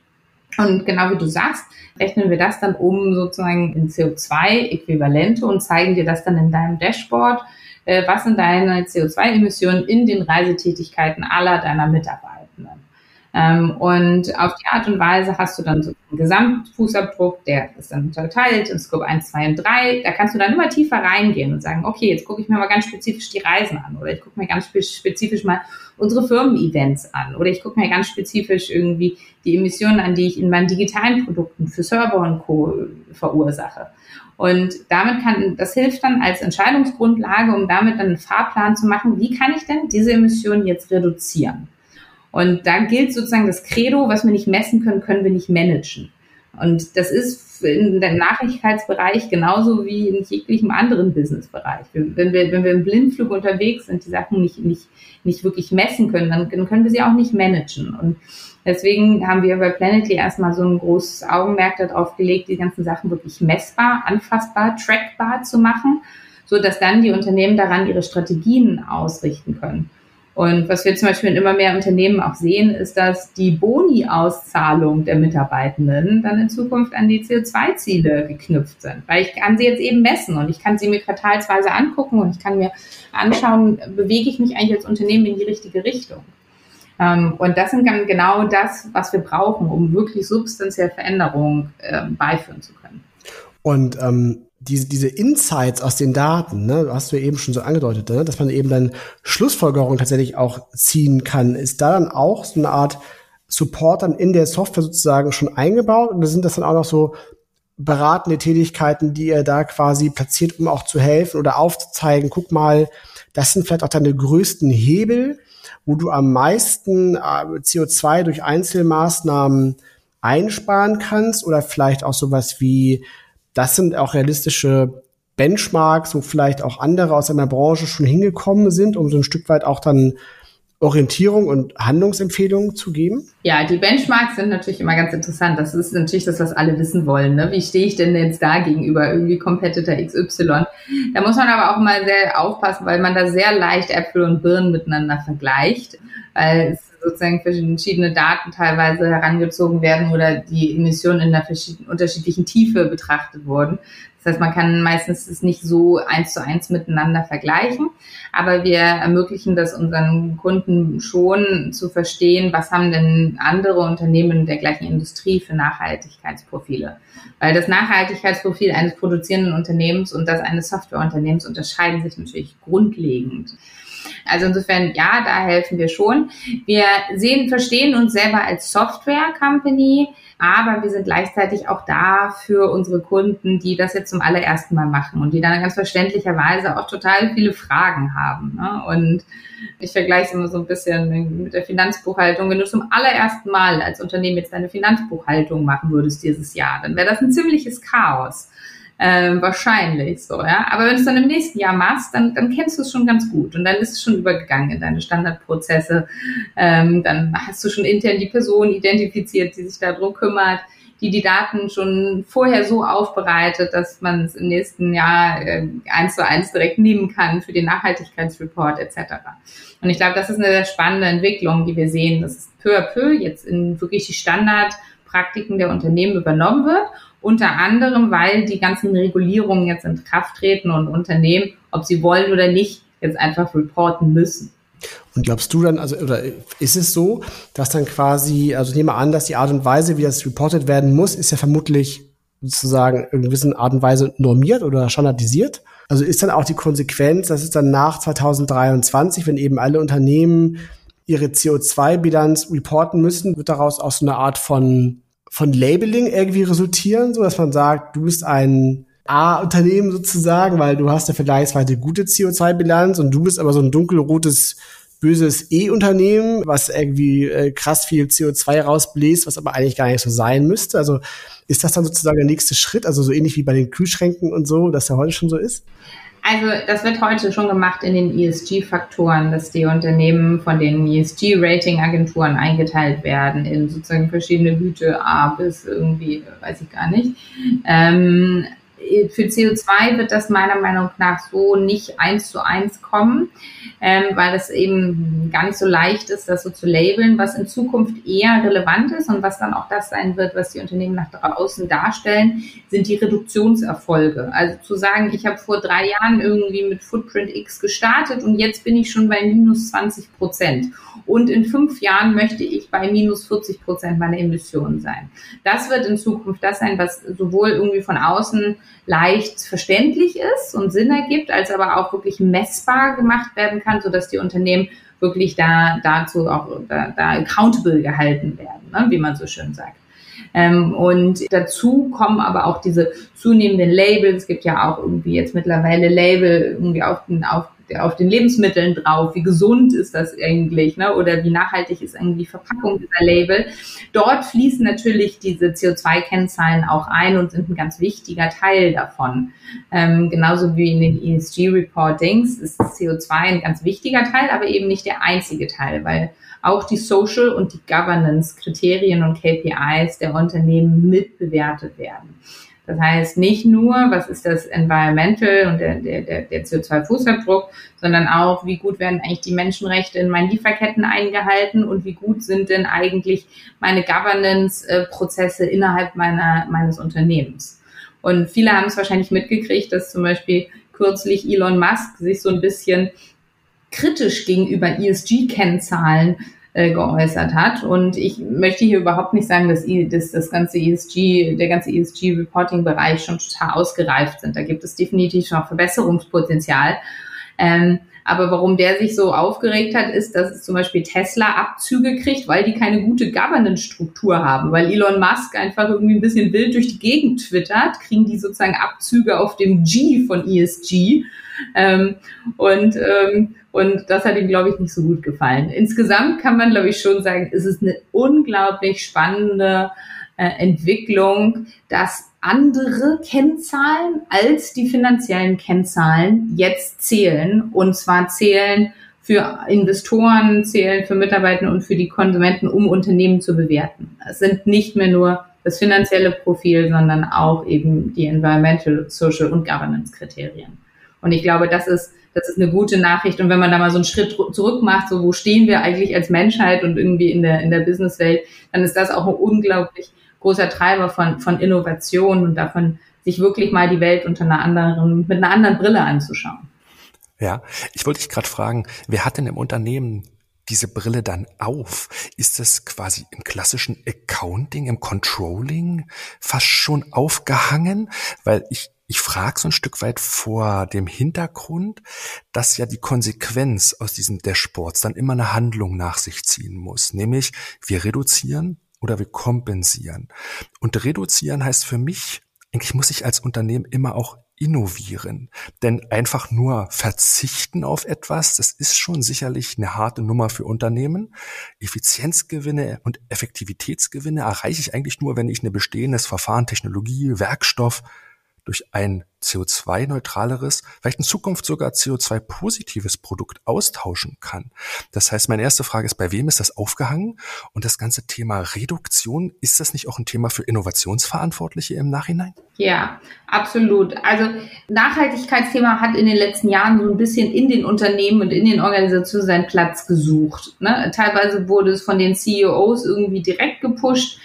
Und genau wie du sagst, rechnen wir das dann um sozusagen in CO2-Äquivalente und zeigen dir das dann in deinem Dashboard, äh, was sind deine CO2-Emissionen in den Reisetätigkeiten aller deiner Mitarbeiter. Ähm, und auf die Art und Weise hast du dann so einen Gesamtfußabdruck, der ist dann unterteilt in Scope 1, 2 und 3. Da kannst du dann immer tiefer reingehen und sagen, okay, jetzt gucke ich mir mal ganz spezifisch die Reisen an oder ich gucke mir ganz spezifisch mal unsere Firmen-Events an oder ich gucke mir ganz spezifisch irgendwie die Emissionen an, die ich in meinen digitalen Produkten für Server und Co. verursache. Und damit kann, das hilft dann als Entscheidungsgrundlage, um damit dann einen Fahrplan zu machen, wie kann ich denn diese Emissionen jetzt reduzieren? Und da gilt sozusagen das Credo, was wir nicht messen können, können wir nicht managen. Und das ist in dem Nachhaltigkeitsbereich genauso wie in jeglichem anderen Businessbereich. Wenn wir, wenn wir im Blindflug unterwegs sind, die Sachen nicht, nicht, nicht wirklich messen können, dann können wir sie auch nicht managen. Und deswegen haben wir bei Planetly erstmal so ein großes Augenmerk darauf gelegt, die ganzen Sachen wirklich messbar, anfassbar, trackbar zu machen, so dass dann die Unternehmen daran ihre Strategien ausrichten können. Und was wir zum Beispiel in immer mehr Unternehmen auch sehen, ist, dass die Boni-Auszahlung der Mitarbeitenden dann in Zukunft an die CO2-Ziele geknüpft sind. Weil ich kann sie jetzt eben messen und ich kann sie mir quartalsweise angucken und ich kann mir anschauen, bewege ich mich eigentlich als Unternehmen in die richtige Richtung. Ähm, und das sind genau das, was wir brauchen, um wirklich substanzielle Veränderungen ähm, beiführen zu können. Und ähm, diese, diese Insights aus den Daten, ne, hast du ja eben schon so angedeutet, ne, dass man eben dann Schlussfolgerungen tatsächlich auch ziehen kann. Ist da dann auch so eine Art Support dann in der Software sozusagen schon eingebaut oder sind das dann auch noch so beratende Tätigkeiten, die ihr da quasi platziert, um auch zu helfen oder aufzuzeigen, guck mal, das sind vielleicht auch deine größten Hebel, wo du am meisten äh, CO2 durch Einzelmaßnahmen einsparen kannst oder vielleicht auch sowas wie das sind auch realistische Benchmarks, wo vielleicht auch andere aus einer Branche schon hingekommen sind, um so ein Stück weit auch dann Orientierung und Handlungsempfehlungen zu geben? Ja, die Benchmarks sind natürlich immer ganz interessant. Das ist natürlich das, was alle wissen wollen. Ne? Wie stehe ich denn jetzt da gegenüber irgendwie Competitor XY? Da muss man aber auch mal sehr aufpassen, weil man da sehr leicht Äpfel und Birnen miteinander vergleicht, weil es sozusagen verschiedene Daten teilweise herangezogen werden oder die Emissionen in einer unterschiedlichen Tiefe betrachtet wurden. Das heißt, man kann meistens es nicht so eins zu eins miteinander vergleichen, aber wir ermöglichen das unseren Kunden schon zu verstehen, was haben denn andere Unternehmen der gleichen Industrie für Nachhaltigkeitsprofile. Weil das Nachhaltigkeitsprofil eines produzierenden Unternehmens und das eines Softwareunternehmens unterscheiden sich natürlich grundlegend. Also insofern, ja, da helfen wir schon. Wir sehen, verstehen uns selber als Software Company, aber wir sind gleichzeitig auch da für unsere Kunden, die das jetzt zum allerersten Mal machen und die dann ganz verständlicherweise auch total viele Fragen haben. Ne? Und ich vergleiche es immer so ein bisschen mit der Finanzbuchhaltung. Wenn du zum allerersten Mal als Unternehmen jetzt deine Finanzbuchhaltung machen würdest dieses Jahr, dann wäre das ein ziemliches Chaos. Ähm, wahrscheinlich so, ja. Aber wenn du es dann im nächsten Jahr machst, dann, dann kennst du es schon ganz gut und dann ist es schon übergegangen in deine Standardprozesse. Ähm, dann hast du schon intern die Person identifiziert, die sich darum kümmert, die die Daten schon vorher so aufbereitet, dass man es im nächsten Jahr äh, eins zu eins direkt nehmen kann für den Nachhaltigkeitsreport etc. Und ich glaube, das ist eine sehr spannende Entwicklung, die wir sehen, dass es peu à peu jetzt in wirklich die Standardpraktiken der Unternehmen übernommen wird unter anderem, weil die ganzen Regulierungen jetzt in Kraft treten und Unternehmen, ob sie wollen oder nicht, jetzt einfach reporten müssen. Und glaubst du dann, also, oder ist es so, dass dann quasi, also ich nehme an, dass die Art und Weise, wie das reported werden muss, ist ja vermutlich sozusagen in gewissen Art und Weise normiert oder standardisiert. Also ist dann auch die Konsequenz, dass es dann nach 2023, wenn eben alle Unternehmen ihre CO2-Bilanz reporten müssen, wird daraus auch so eine Art von von Labeling irgendwie resultieren, so dass man sagt, du bist ein A-Unternehmen sozusagen, weil du hast ja vergleichsweise gute CO2-Bilanz und du bist aber so ein dunkelrotes böses E-Unternehmen, was irgendwie äh, krass viel CO2 rausbläst, was aber eigentlich gar nicht so sein müsste. Also ist das dann sozusagen der nächste Schritt, also so ähnlich wie bei den Kühlschränken und so, dass der heute schon so ist? Also das wird heute schon gemacht in den ESG-Faktoren, dass die Unternehmen von den ESG-Rating-Agenturen eingeteilt werden in sozusagen verschiedene Güte, A bis irgendwie, weiß ich gar nicht. Ähm, für CO2 wird das meiner Meinung nach so nicht eins zu eins kommen, ähm, weil es eben gar nicht so leicht ist, das so zu labeln. Was in Zukunft eher relevant ist und was dann auch das sein wird, was die Unternehmen nach draußen darstellen, sind die Reduktionserfolge. Also zu sagen, ich habe vor drei Jahren irgendwie mit Footprint X gestartet und jetzt bin ich schon bei minus 20 Prozent. Und in fünf Jahren möchte ich bei minus 40 Prozent meiner Emissionen sein. Das wird in Zukunft das sein, was sowohl irgendwie von außen leicht verständlich ist und Sinn ergibt, als aber auch wirklich messbar gemacht werden kann, sodass die Unternehmen wirklich da dazu auch da, da accountable gehalten werden, ne, wie man so schön sagt. Ähm, und dazu kommen aber auch diese zunehmenden Labels. Es gibt ja auch irgendwie jetzt mittlerweile Label irgendwie auf den, auf auf den Lebensmitteln drauf, wie gesund ist das eigentlich, ne? oder wie nachhaltig ist irgendwie die Verpackung dieser Label. Dort fließen natürlich diese CO2-Kennzahlen auch ein und sind ein ganz wichtiger Teil davon. Ähm, genauso wie in den ESG-Reportings ist CO2 ein ganz wichtiger Teil, aber eben nicht der einzige Teil, weil auch die Social- und die Governance-Kriterien und KPIs der Unternehmen mitbewertet werden. Das heißt nicht nur, was ist das Environmental und der, der, der CO2-Fußabdruck, sondern auch, wie gut werden eigentlich die Menschenrechte in meinen Lieferketten eingehalten und wie gut sind denn eigentlich meine Governance-Prozesse innerhalb meiner, meines Unternehmens. Und viele haben es wahrscheinlich mitgekriegt, dass zum Beispiel kürzlich Elon Musk sich so ein bisschen kritisch gegenüber ESG-Kennzahlen äh, geäußert hat. Und ich möchte hier überhaupt nicht sagen, dass, dass das ganze ESG, der ganze ESG-Reporting-Bereich schon total ausgereift sind. Da gibt es definitiv noch Verbesserungspotenzial. Ähm, aber warum der sich so aufgeregt hat, ist, dass zum Beispiel Tesla Abzüge kriegt, weil die keine gute Governance-Struktur haben. Weil Elon Musk einfach irgendwie ein bisschen wild durch die Gegend twittert, kriegen die sozusagen Abzüge auf dem G von ESG. Ähm, und ähm, und das hat ihm, glaube ich, nicht so gut gefallen. Insgesamt kann man, glaube ich, schon sagen, es ist eine unglaublich spannende äh, Entwicklung, dass andere Kennzahlen als die finanziellen Kennzahlen jetzt zählen. Und zwar zählen für Investoren zählen, für Mitarbeiter und für die Konsumenten, um Unternehmen zu bewerten. Es sind nicht mehr nur das finanzielle Profil, sondern auch eben die Environmental, Social und Governance Kriterien. Und ich glaube, das ist, das ist eine gute Nachricht. Und wenn man da mal so einen Schritt zurück macht, so wo stehen wir eigentlich als Menschheit und irgendwie in der, in der Businesswelt, dann ist das auch unglaublich großer Treiber von, von Innovation und davon, sich wirklich mal die Welt unter einer anderen, mit einer anderen Brille anzuschauen. Ja, ich wollte dich gerade fragen, wer hat denn im Unternehmen diese Brille dann auf? Ist das quasi im klassischen Accounting, im Controlling fast schon aufgehangen? Weil ich, ich frage so ein Stück weit vor dem Hintergrund, dass ja die Konsequenz aus diesem Dashboards dann immer eine Handlung nach sich ziehen muss. Nämlich, wir reduzieren oder wir kompensieren. Und reduzieren heißt für mich, eigentlich muss ich als Unternehmen immer auch innovieren. Denn einfach nur verzichten auf etwas, das ist schon sicherlich eine harte Nummer für Unternehmen. Effizienzgewinne und Effektivitätsgewinne erreiche ich eigentlich nur, wenn ich ein bestehendes Verfahren, Technologie, Werkstoff durch ein CO2-neutraleres, vielleicht in Zukunft sogar CO2-positives Produkt austauschen kann. Das heißt, meine erste Frage ist, bei wem ist das aufgehangen? Und das ganze Thema Reduktion, ist das nicht auch ein Thema für Innovationsverantwortliche im Nachhinein? Ja, absolut. Also Nachhaltigkeitsthema hat in den letzten Jahren so ein bisschen in den Unternehmen und in den Organisationen seinen Platz gesucht. Ne? Teilweise wurde es von den CEOs irgendwie direkt gepusht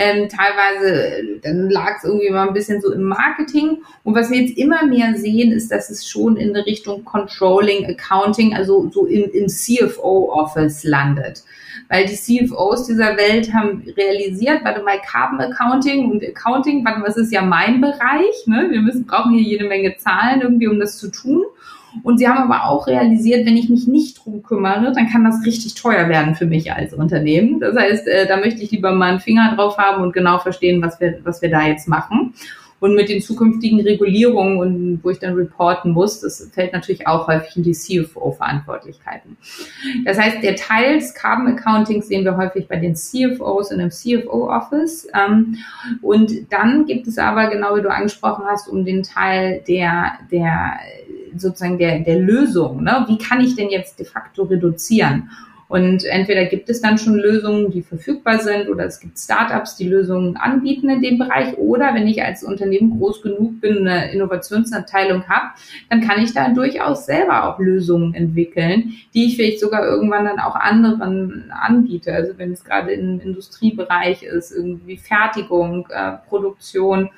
ähm, teilweise, dann lag es irgendwie mal ein bisschen so im Marketing. Und was wir jetzt immer mehr sehen, ist, dass es schon in der Richtung Controlling, Accounting, also so im, im CFO-Office landet. Weil die CFOs dieser Welt haben realisiert, warte mal, Carbon Accounting und Accounting, warte mal, das ist ja mein Bereich. Ne? Wir müssen, brauchen hier jede Menge Zahlen irgendwie, um das zu tun. Und sie haben aber auch realisiert, wenn ich mich nicht drum kümmere, dann kann das richtig teuer werden für mich als Unternehmen. Das heißt, äh, da möchte ich lieber mal einen Finger drauf haben und genau verstehen, was wir, was wir da jetzt machen. Und mit den zukünftigen Regulierungen und wo ich dann reporten muss, das fällt natürlich auch häufig in die CFO-Verantwortlichkeiten. Das heißt, der Teil des Carbon Accounting sehen wir häufig bei den CFOs in einem CFO-Office. Ähm, und dann gibt es aber, genau wie du angesprochen hast, um den Teil der, der sozusagen der, der Lösung. Ne? Wie kann ich denn jetzt de facto reduzieren? Und entweder gibt es dann schon Lösungen, die verfügbar sind, oder es gibt Startups, die Lösungen anbieten in dem Bereich. Oder wenn ich als Unternehmen groß genug bin, eine Innovationsabteilung habe, dann kann ich da durchaus selber auch Lösungen entwickeln, die ich vielleicht sogar irgendwann dann auch anderen anbiete. Also wenn es gerade im Industriebereich ist, irgendwie Fertigung, äh, Produktion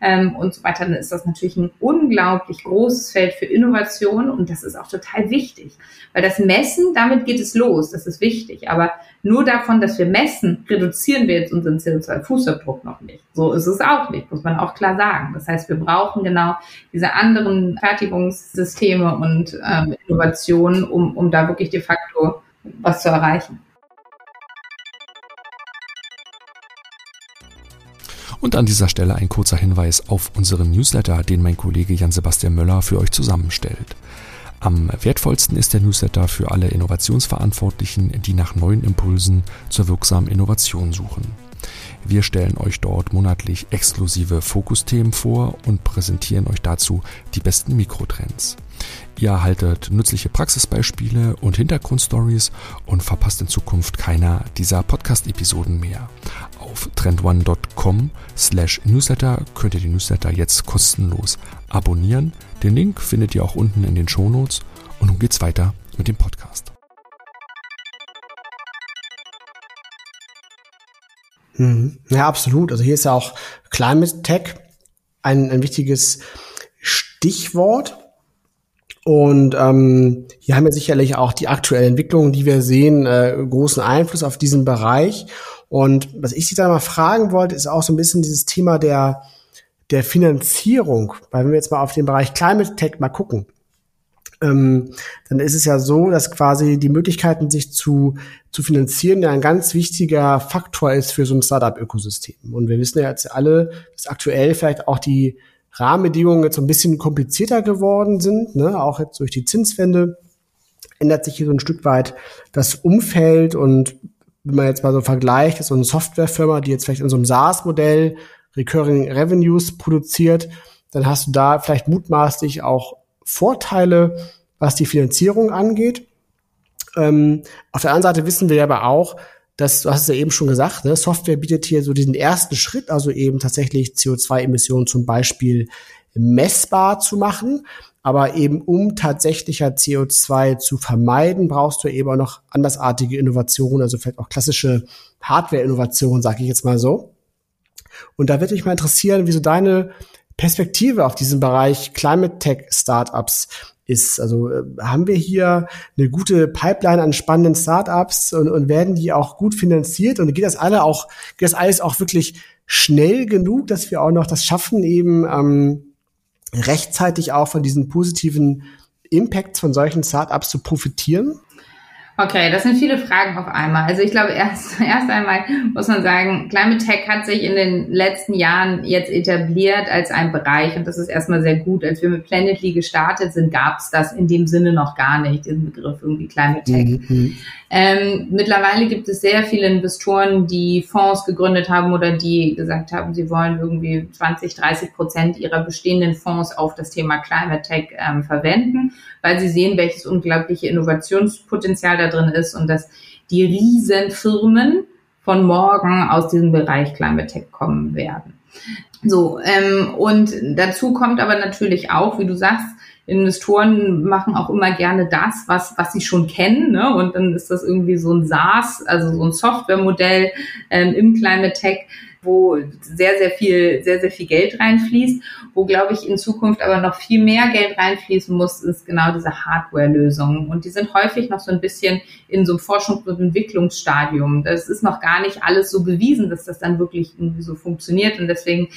ähm, und so weiter, dann ist das natürlich ein unglaublich großes Feld für Innovation und das ist auch total wichtig, weil das Messen, damit geht es los das ist wichtig. Aber nur davon, dass wir messen, reduzieren wir jetzt unseren CO2-Fußabdruck noch nicht. So ist es auch nicht, muss man auch klar sagen. Das heißt, wir brauchen genau diese anderen Fertigungssysteme und ähm, Innovationen, um, um da wirklich de facto was zu erreichen. Und an dieser Stelle ein kurzer Hinweis auf unseren Newsletter, den mein Kollege Jan-Sebastian Möller für euch zusammenstellt. Am wertvollsten ist der Newsletter für alle Innovationsverantwortlichen, die nach neuen Impulsen zur wirksamen Innovation suchen. Wir stellen euch dort monatlich exklusive Fokusthemen vor und präsentieren euch dazu die besten Mikrotrends. Ihr erhaltet nützliche Praxisbeispiele und Hintergrundstories und verpasst in Zukunft keiner dieser Podcast-Episoden mehr. Auf trendone.com slash newsletter könnt ihr die Newsletter jetzt kostenlos abonnieren. Den Link findet ihr auch unten in den Shownotes. Und nun geht's weiter mit dem Podcast. Mhm. Ja, absolut. Also hier ist ja auch Climate Tech ein, ein wichtiges Stichwort. Und ähm, hier haben wir sicherlich auch die aktuellen Entwicklungen, die wir sehen, äh, großen Einfluss auf diesen Bereich. Und was ich Sie da mal fragen wollte, ist auch so ein bisschen dieses Thema der, der Finanzierung. Weil wenn wir jetzt mal auf den Bereich Climate Tech mal gucken, ähm, dann ist es ja so, dass quasi die Möglichkeiten, sich zu, zu finanzieren, ja ein ganz wichtiger Faktor ist für so ein Startup-Ökosystem. Und wir wissen ja jetzt alle, dass aktuell vielleicht auch die Rahmenbedingungen jetzt so ein bisschen komplizierter geworden sind, ne? auch jetzt durch die Zinswende ändert sich hier so ein Stück weit das Umfeld und wenn man jetzt mal so vergleicht, so eine Softwarefirma, die jetzt vielleicht in so einem SaaS-Modell Recurring Revenues produziert, dann hast du da vielleicht mutmaßlich auch Vorteile, was die Finanzierung angeht. Ähm, auf der anderen Seite wissen wir aber auch, dass, du hast es ja eben schon gesagt, ne, Software bietet hier so diesen ersten Schritt, also eben tatsächlich CO2-Emissionen zum Beispiel messbar zu machen. Aber eben um tatsächlicher CO2 zu vermeiden, brauchst du eben auch noch andersartige Innovationen, also vielleicht auch klassische Hardware-Innovationen, sage ich jetzt mal so. Und da würde mich mal interessieren, wie so deine Perspektive auf diesen Bereich Climate Tech Startups ist. Also äh, haben wir hier eine gute Pipeline an spannenden Startups und, und werden die auch gut finanziert und geht das alle auch, geht das alles auch wirklich schnell genug, dass wir auch noch das schaffen, eben ähm, rechtzeitig auch von diesen positiven Impacts von solchen Startups zu profitieren? Okay, das sind viele Fragen auf einmal. Also ich glaube, erst, (laughs) erst einmal muss man sagen, Climate Tech hat sich in den letzten Jahren jetzt etabliert als ein Bereich und das ist erstmal sehr gut. Als wir mit Planetly gestartet sind, gab es das in dem Sinne noch gar nicht, diesen Begriff irgendwie Climate Tech. Mhm. Ähm, mittlerweile gibt es sehr viele Investoren, die Fonds gegründet haben oder die gesagt haben, sie wollen irgendwie 20, 30 Prozent ihrer bestehenden Fonds auf das Thema Climate Tech ähm, verwenden, weil sie sehen, welches unglaubliche Innovationspotenzial da drin ist und dass die Riesenfirmen von morgen aus diesem Bereich Climate Tech kommen werden. So, ähm, und dazu kommt aber natürlich auch, wie du sagst, Investoren machen auch immer gerne das, was, was sie schon kennen. Ne? Und dann ist das irgendwie so ein SaaS, also so ein Softwaremodell ähm, im Climate Tech, wo sehr, sehr viel, sehr, sehr viel Geld reinfließt. Wo, glaube ich, in Zukunft aber noch viel mehr Geld reinfließen muss, ist genau diese Hardware-Lösungen. Und die sind häufig noch so ein bisschen in so einem Forschungs- und Entwicklungsstadium. Das ist noch gar nicht alles so bewiesen, dass das dann wirklich irgendwie so funktioniert. Und deswegen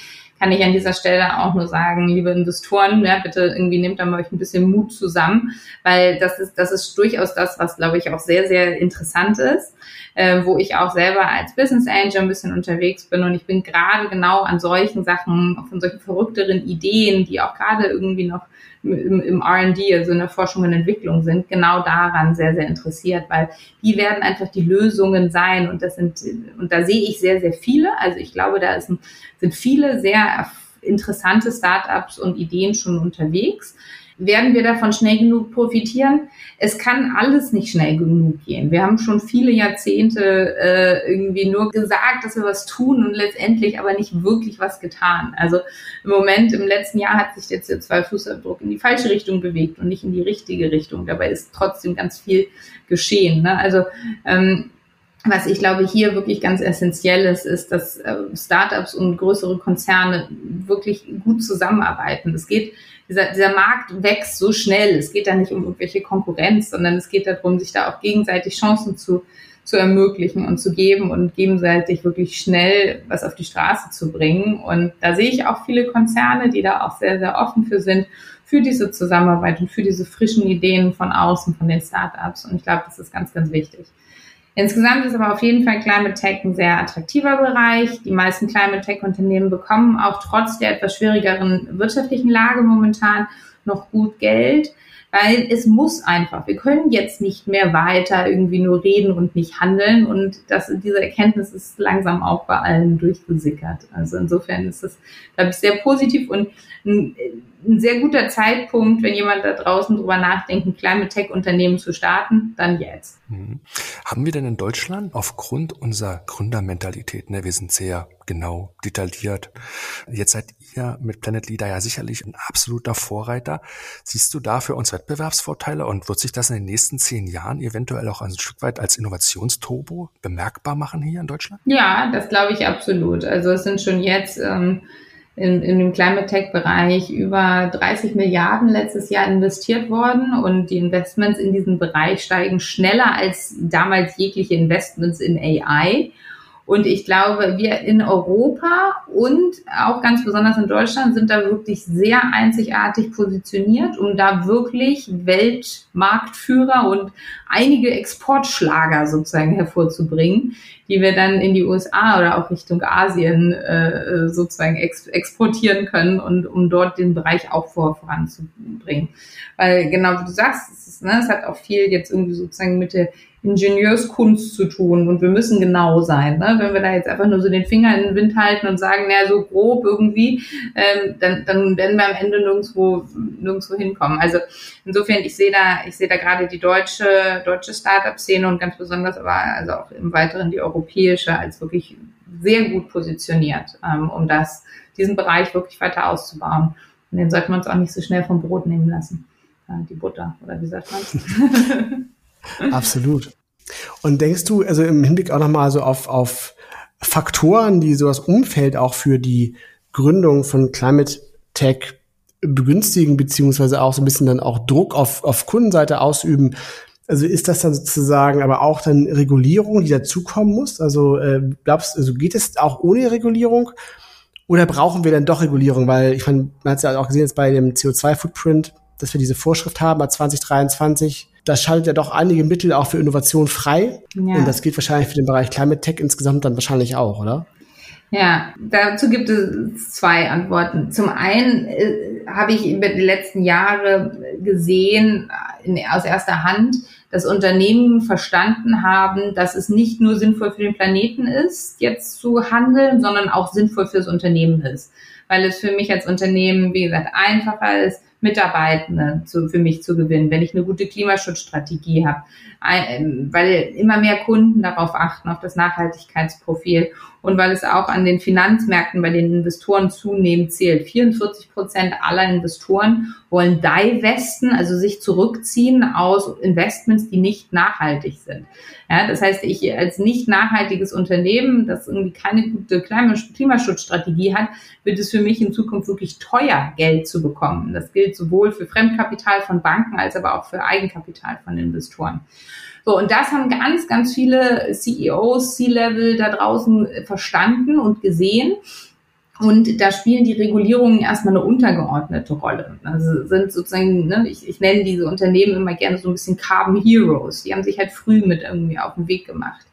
kann ich an dieser Stelle auch nur sagen, liebe Investoren, ja, bitte irgendwie nehmt da mal euch ein bisschen Mut zusammen, weil das ist, das ist durchaus das, was, glaube ich, auch sehr, sehr interessant ist, äh, wo ich auch selber als Business Angel ein bisschen unterwegs bin und ich bin gerade genau an solchen Sachen, von solchen verrückteren Ideen, die auch gerade irgendwie noch im, im R&D, also in der Forschung und Entwicklung sind, genau daran sehr, sehr interessiert, weil die werden einfach die Lösungen sein und das sind, und da sehe ich sehr, sehr viele. Also ich glaube, da ist, sind viele sehr interessante Startups und Ideen schon unterwegs. Werden wir davon schnell genug profitieren? Es kann alles nicht schnell genug gehen. Wir haben schon viele Jahrzehnte äh, irgendwie nur gesagt, dass wir was tun und letztendlich aber nicht wirklich was getan. Also im Moment, im letzten Jahr hat sich der CO2-Fußabdruck in die falsche Richtung bewegt und nicht in die richtige Richtung. Dabei ist trotzdem ganz viel geschehen. Ne? Also ähm, was ich glaube hier wirklich ganz essentiell ist, ist, dass äh, Startups und größere Konzerne wirklich gut zusammenarbeiten. Es geht dieser, dieser Markt wächst so schnell. Es geht da nicht um irgendwelche Konkurrenz, sondern es geht darum, sich da auch gegenseitig Chancen zu, zu ermöglichen und zu geben und gegenseitig wirklich schnell was auf die Straße zu bringen. Und da sehe ich auch viele Konzerne, die da auch sehr, sehr offen für sind, für diese Zusammenarbeit und für diese frischen Ideen von außen, von den Startups. Und ich glaube, das ist ganz, ganz wichtig. Insgesamt ist aber auf jeden Fall Climate Tech ein sehr attraktiver Bereich. Die meisten Climate Tech Unternehmen bekommen auch trotz der etwas schwierigeren wirtschaftlichen Lage momentan noch gut Geld weil es muss einfach. Wir können jetzt nicht mehr weiter irgendwie nur reden und nicht handeln und das, diese Erkenntnis ist langsam auch bei allen durchgesickert. Also insofern ist es, glaube ich, sehr positiv und ein, ein sehr guter Zeitpunkt, wenn jemand da draußen drüber nachdenkt, ein Climate Tech Unternehmen zu starten, dann jetzt. Mhm. Haben wir denn in Deutschland aufgrund unserer Gründermentalität, ne, wir sind sehr genau, detailliert. Jetzt seid ihr mit Planet Leader ja sicherlich ein absoluter Vorreiter. Siehst du da für uns Wettbewerbsvorteile und wird sich das in den nächsten zehn Jahren eventuell auch ein Stück weit als Innovationsturbo bemerkbar machen hier in Deutschland? Ja, das glaube ich absolut. Also es sind schon jetzt ähm, in, in dem Climate Tech Bereich über 30 Milliarden letztes Jahr investiert worden und die Investments in diesen Bereich steigen schneller als damals jegliche Investments in AI. Und ich glaube, wir in Europa und auch ganz besonders in Deutschland sind da wirklich sehr einzigartig positioniert, um da wirklich Weltmarktführer und einige Exportschlager sozusagen hervorzubringen, die wir dann in die USA oder auch Richtung Asien äh, sozusagen ex exportieren können und um dort den Bereich auch vor voranzubringen. Weil genau wie du sagst, es ist. Ne? Es hat auch viel jetzt irgendwie sozusagen mit der Ingenieurskunst zu tun und wir müssen genau sein. Ne? Wenn wir da jetzt einfach nur so den Finger in den Wind halten und sagen, naja, so grob irgendwie, ähm, dann, dann werden wir am Ende nirgendwo, nirgendwo hinkommen. Also insofern, ich sehe da, ich sehe da gerade die deutsche, deutsche Startup-Szene und ganz besonders aber also auch im Weiteren die europäische als wirklich sehr gut positioniert, ähm, um das, diesen Bereich wirklich weiter auszubauen. Und den sollten wir uns auch nicht so schnell vom Brot nehmen lassen. Äh, die Butter, oder wie sagt man (laughs) Absolut. Und denkst du, also im Hinblick auch nochmal so auf, auf Faktoren, die so das Umfeld auch für die Gründung von Climate Tech begünstigen, beziehungsweise auch so ein bisschen dann auch Druck auf, auf Kundenseite ausüben. Also ist das dann sozusagen aber auch dann Regulierung, die dazukommen muss? Also äh, glaubst also geht es auch ohne Regulierung? Oder brauchen wir dann doch Regulierung? Weil ich meine, man hat es ja auch gesehen jetzt bei dem CO2-Footprint, dass wir diese Vorschrift haben, bei 2023 das schaltet ja doch einige Mittel auch für Innovation frei. Ja. Und das gilt wahrscheinlich für den Bereich Climate Tech insgesamt dann wahrscheinlich auch, oder? Ja, dazu gibt es zwei Antworten. Zum einen äh, habe ich über die letzten Jahre gesehen, in, aus erster Hand, dass Unternehmen verstanden haben, dass es nicht nur sinnvoll für den Planeten ist, jetzt zu handeln, sondern auch sinnvoll fürs Unternehmen ist. Weil es für mich als Unternehmen, wie gesagt, einfacher ist, Mitarbeitende zu, für mich zu gewinnen, wenn ich eine gute Klimaschutzstrategie habe, weil immer mehr Kunden darauf achten, auf das Nachhaltigkeitsprofil und weil es auch an den Finanzmärkten bei den Investoren zunehmend zählt. 44 Prozent aller Investoren wollen divesten, also sich zurückziehen aus Investments, die nicht nachhaltig sind. Ja, das heißt, ich als nicht nachhaltiges Unternehmen, das irgendwie keine gute Klimaschutzstrategie hat, wird es für mich in Zukunft wirklich teuer, Geld zu bekommen. Das gilt sowohl für Fremdkapital von Banken als aber auch für Eigenkapital von Investoren. So, und das haben ganz, ganz viele CEOs, C-Level da draußen verstanden und gesehen. Und da spielen die Regulierungen erstmal eine untergeordnete Rolle. Also sind sozusagen, ne, ich, ich nenne diese Unternehmen immer gerne so ein bisschen Carbon Heroes. Die haben sich halt früh mit irgendwie auf den Weg gemacht.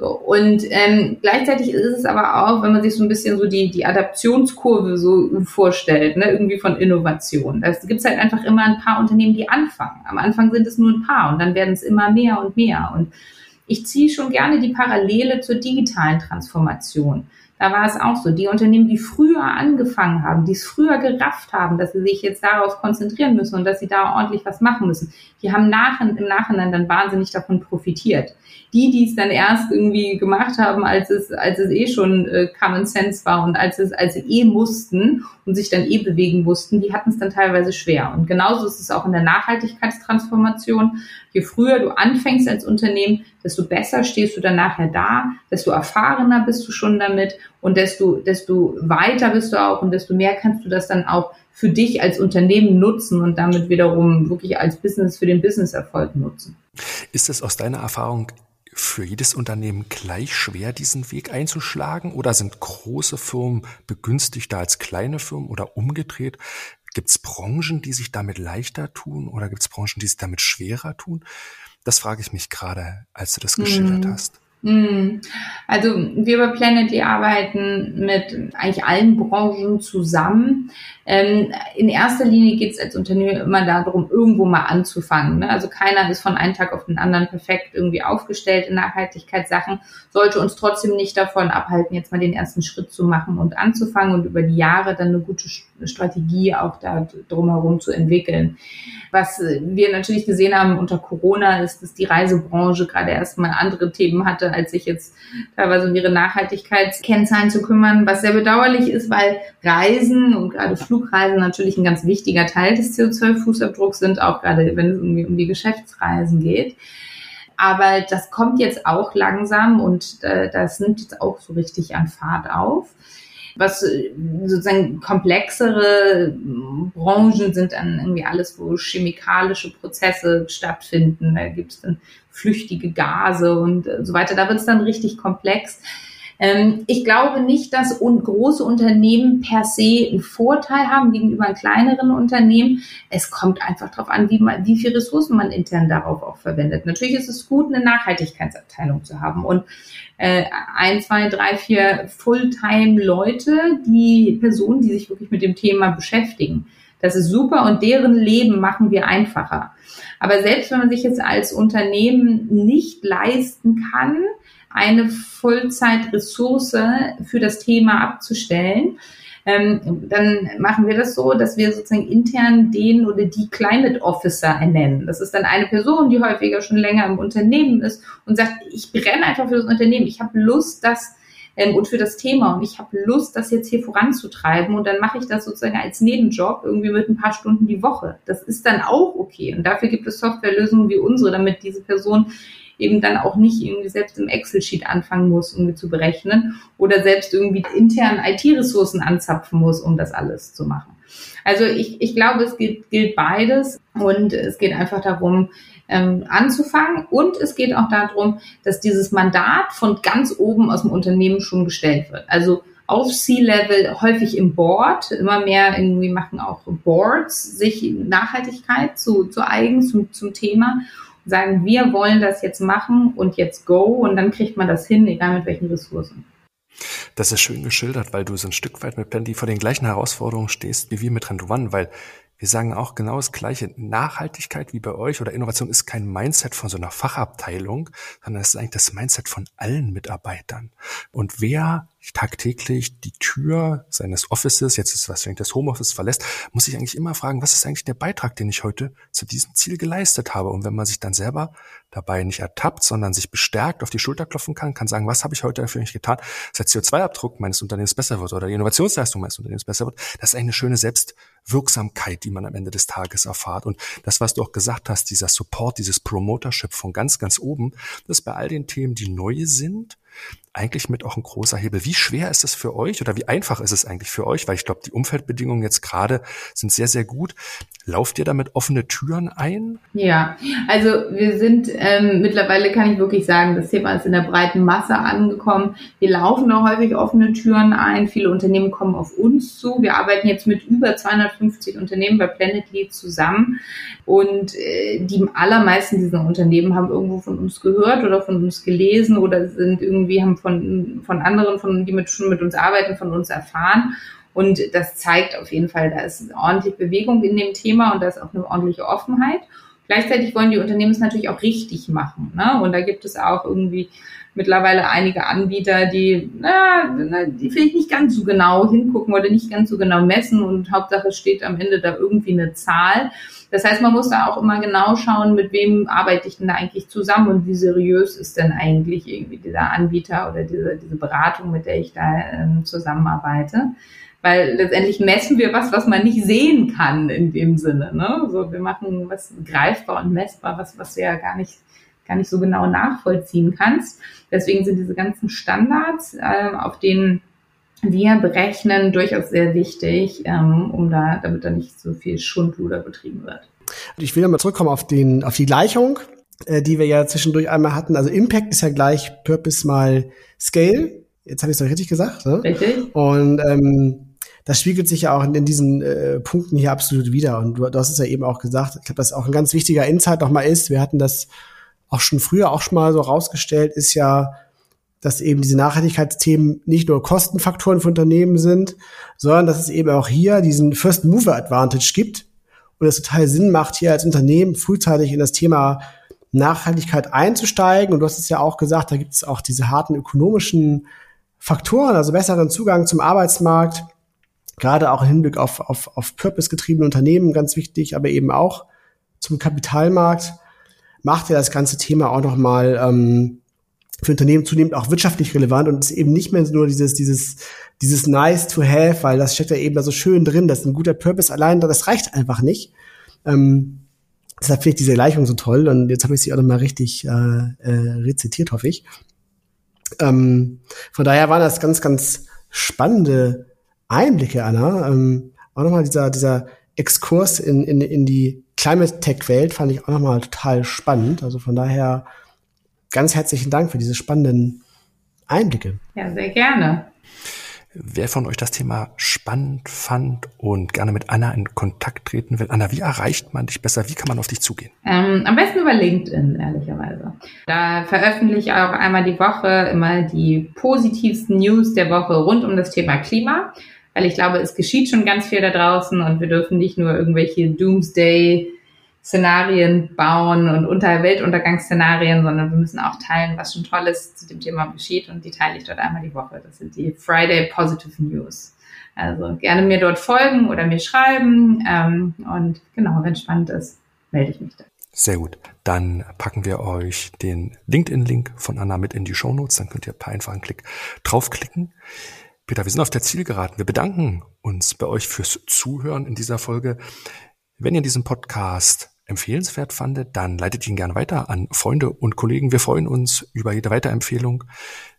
So, und ähm, gleichzeitig ist es aber auch, wenn man sich so ein bisschen so die, die Adaptionskurve so vorstellt, ne, irgendwie von Innovation. Da gibt es halt einfach immer ein paar Unternehmen, die anfangen. Am Anfang sind es nur ein paar und dann werden es immer mehr und mehr. Und ich ziehe schon gerne die Parallele zur digitalen Transformation. Da war es auch so. Die Unternehmen, die früher angefangen haben, die es früher gerafft haben, dass sie sich jetzt darauf konzentrieren müssen und dass sie da ordentlich was machen müssen, die haben nach, im Nachhinein dann wahnsinnig davon profitiert. Die, die es dann erst irgendwie gemacht haben, als es, als es eh schon äh, Common Sense war und als es, als sie eh mussten und sich dann eh bewegen mussten, die hatten es dann teilweise schwer. Und genauso ist es auch in der Nachhaltigkeitstransformation. Je früher du anfängst als Unternehmen, desto besser stehst du dann nachher da, desto erfahrener bist du schon damit und desto, desto weiter bist du auch und desto mehr kannst du das dann auch für dich als Unternehmen nutzen und damit wiederum wirklich als Business für den Businesserfolg nutzen. Ist es aus deiner Erfahrung für jedes Unternehmen gleich schwer, diesen Weg einzuschlagen? Oder sind große Firmen begünstigter als kleine Firmen oder umgedreht? Gibt es Branchen, die sich damit leichter tun oder gibt es Branchen, die sich damit schwerer tun? Das frage ich mich gerade, als du das geschildert mhm. hast. Hm. Also wir bei Planetly arbeiten mit eigentlich allen Branchen zusammen. Ähm, in erster Linie geht es als Unternehmen immer darum, irgendwo mal anzufangen. Ne? Also keiner ist von einem Tag auf den anderen perfekt irgendwie aufgestellt in Nachhaltigkeitssachen, sollte uns trotzdem nicht davon abhalten, jetzt mal den ersten Schritt zu machen und anzufangen und über die Jahre dann eine gute Strategie auch da drumherum zu entwickeln. Was wir natürlich gesehen haben unter Corona ist, dass die Reisebranche gerade erstmal andere Themen hatte, als sich jetzt teilweise um ihre Nachhaltigkeitskennzahlen zu kümmern, was sehr bedauerlich ist, weil Reisen und gerade Flugreisen natürlich ein ganz wichtiger Teil des CO2-Fußabdrucks sind, auch gerade wenn es irgendwie um die Geschäftsreisen geht. Aber das kommt jetzt auch langsam und äh, das nimmt jetzt auch so richtig an Fahrt auf. Was äh, sozusagen komplexere Branchen sind dann irgendwie alles, wo chemikalische Prozesse stattfinden. Da gibt es dann flüchtige Gase und äh, so weiter. Da wird es dann richtig komplex. Ähm, ich glaube nicht, dass große Unternehmen per se einen Vorteil haben gegenüber kleineren Unternehmen. Es kommt einfach darauf an, wie, wie viel Ressourcen man intern darauf auch verwendet. Natürlich ist es gut, eine Nachhaltigkeitsabteilung zu haben und äh, ein, zwei, drei, vier Fulltime-Leute, die Personen, die sich wirklich mit dem Thema beschäftigen. Das ist super und deren Leben machen wir einfacher. Aber selbst wenn man sich jetzt als Unternehmen nicht leisten kann, eine Vollzeitressource für das Thema abzustellen, ähm, dann machen wir das so, dass wir sozusagen intern den oder die Climate Officer ernennen. Das ist dann eine Person, die häufiger schon länger im Unternehmen ist und sagt, ich brenne einfach für das Unternehmen, ich habe Lust, das ähm, und für das Thema. Und ich habe Lust, das jetzt hier voranzutreiben. Und dann mache ich das sozusagen als Nebenjob irgendwie mit ein paar Stunden die Woche. Das ist dann auch okay. Und dafür gibt es Softwarelösungen wie unsere, damit diese Person eben dann auch nicht irgendwie selbst im Excel-Sheet anfangen muss, irgendwie zu berechnen oder selbst irgendwie intern IT-Ressourcen anzapfen muss, um das alles zu machen. Also ich, ich glaube, es gilt, gilt beides und es geht einfach darum, ähm, anzufangen und es geht auch darum, dass dieses Mandat von ganz oben aus dem Unternehmen schon gestellt wird. Also auf C-Level, häufig im Board. Immer mehr irgendwie machen auch Boards sich Nachhaltigkeit zu, zu eigen, zum, zum Thema sagen, wir wollen das jetzt machen und jetzt go und dann kriegt man das hin, egal mit welchen Ressourcen. Das ist schön geschildert, weil du so ein Stück weit mit Plenty vor den gleichen Herausforderungen stehst wie wir mit Trend One, weil wir sagen auch genau das Gleiche. Nachhaltigkeit wie bei euch oder Innovation ist kein Mindset von so einer Fachabteilung, sondern es ist eigentlich das Mindset von allen Mitarbeitern. Und wer tagtäglich die Tür seines Offices, jetzt ist was, das Homeoffice verlässt, muss ich eigentlich immer fragen, was ist eigentlich der Beitrag, den ich heute zu diesem Ziel geleistet habe? Und wenn man sich dann selber dabei nicht ertappt, sondern sich bestärkt auf die Schulter klopfen kann, kann sagen, was habe ich heute für mich getan, dass der CO2-Abdruck meines Unternehmens besser wird oder die Innovationsleistung meines Unternehmens besser wird, das ist eine schöne Selbstwirksamkeit, die man am Ende des Tages erfahrt. Und das, was du auch gesagt hast, dieser Support, dieses Promotership von ganz, ganz oben, das bei all den Themen, die neu sind, eigentlich mit auch ein großer Hebel. Wie schwer ist es für euch oder wie einfach ist es eigentlich für euch? Weil ich glaube, die Umfeldbedingungen jetzt gerade sind sehr, sehr gut. Lauft ihr damit offene Türen ein? Ja, also wir sind ähm, mittlerweile, kann ich wirklich sagen, das Thema ist in der breiten Masse angekommen. Wir laufen auch häufig offene Türen ein. Viele Unternehmen kommen auf uns zu. Wir arbeiten jetzt mit über 250 Unternehmen bei Planet Lead zusammen. Und äh, die allermeisten dieser Unternehmen haben irgendwo von uns gehört oder von uns gelesen oder sind irgendwie, haben von, von anderen, von, die mit, schon mit uns arbeiten, von uns erfahren. Und das zeigt auf jeden Fall, da ist ordentlich Bewegung in dem Thema und da ist auch eine ordentliche Offenheit. Gleichzeitig wollen die Unternehmen es natürlich auch richtig machen. Ne? Und da gibt es auch irgendwie mittlerweile einige Anbieter, die, na, die vielleicht nicht ganz so genau hingucken oder nicht ganz so genau messen und Hauptsache steht am Ende da irgendwie eine Zahl. Das heißt, man muss da auch immer genau schauen, mit wem arbeite ich denn da eigentlich zusammen und wie seriös ist denn eigentlich irgendwie dieser Anbieter oder diese, diese Beratung, mit der ich da ähm, zusammenarbeite. Weil letztendlich messen wir was, was man nicht sehen kann in dem Sinne. Ne? So, wir machen was greifbar und messbar, was, was du ja gar nicht, gar nicht so genau nachvollziehen kannst. Deswegen sind diese ganzen Standards, äh, auf denen wir berechnen, durchaus sehr wichtig, ähm, um da, damit da nicht so viel Schundluder betrieben wird. Ich will nochmal zurückkommen auf den, auf die Gleichung, äh, die wir ja zwischendurch einmal hatten. Also Impact ist ja gleich Purpose mal Scale. Jetzt habe ich es doch richtig gesagt. Ne? Richtig. Und ähm, das spiegelt sich ja auch in, in diesen äh, Punkten hier absolut wieder. Und du, du hast es ja eben auch gesagt, ich glaube, das auch ein ganz wichtiger Insight nochmal ist. Wir hatten das auch schon früher auch schon mal so rausgestellt, ist ja, dass eben diese Nachhaltigkeitsthemen nicht nur Kostenfaktoren für Unternehmen sind, sondern dass es eben auch hier diesen First Mover Advantage gibt und es total Sinn macht, hier als Unternehmen frühzeitig in das Thema Nachhaltigkeit einzusteigen. Und du hast es ja auch gesagt, da gibt es auch diese harten ökonomischen Faktoren, also besseren Zugang zum Arbeitsmarkt, gerade auch im Hinblick auf, auf, auf purpose-getriebene Unternehmen ganz wichtig, aber eben auch zum Kapitalmarkt, macht ja das ganze Thema auch nochmal ähm, für Unternehmen zunehmend auch wirtschaftlich relevant und ist eben nicht mehr nur dieses, dieses, dieses nice to have, weil das steckt ja eben da so schön drin, dass ein guter Purpose allein, das reicht einfach nicht. Ähm, deshalb finde ich diese Gleichung so toll und jetzt habe ich sie auch nochmal richtig äh, äh, rezitiert, hoffe ich. Ähm, von daher waren das ganz, ganz spannende Einblicke, Anna. Ähm, auch nochmal dieser, dieser Exkurs in, in, in die Climate Tech Welt fand ich auch nochmal total spannend. Also von daher ganz herzlichen Dank für diese spannenden Einblicke. Ja, sehr gerne. Wer von euch das Thema spannend fand und gerne mit Anna in Kontakt treten will, Anna, wie erreicht man dich besser? Wie kann man auf dich zugehen? Ähm, am besten über LinkedIn, ehrlicherweise. Da veröffentliche ich auch einmal die Woche immer die positivsten News der Woche rund um das Thema Klima. weil ich glaube, es geschieht schon ganz viel da draußen und wir dürfen nicht nur irgendwelche Doomsday Szenarien bauen und unter Weltuntergangsszenarien, sondern wir müssen auch teilen, was schon Tolles zu dem Thema geschieht und die teile ich dort einmal die Woche. Das sind die Friday Positive News. Also gerne mir dort folgen oder mir schreiben ähm, und genau, wenn spannend ist, melde ich mich da. Sehr gut. Dann packen wir euch den LinkedIn-Link von Anna mit in die Show Notes. Dann könnt ihr per einfachen Klick draufklicken. Peter, wir sind auf der Zielgeraden. Wir bedanken uns bei euch fürs Zuhören in dieser Folge. Wenn ihr diesen Podcast empfehlenswert fandet, dann leitet ihn gerne weiter an Freunde und Kollegen. Wir freuen uns über jede Weiterempfehlung.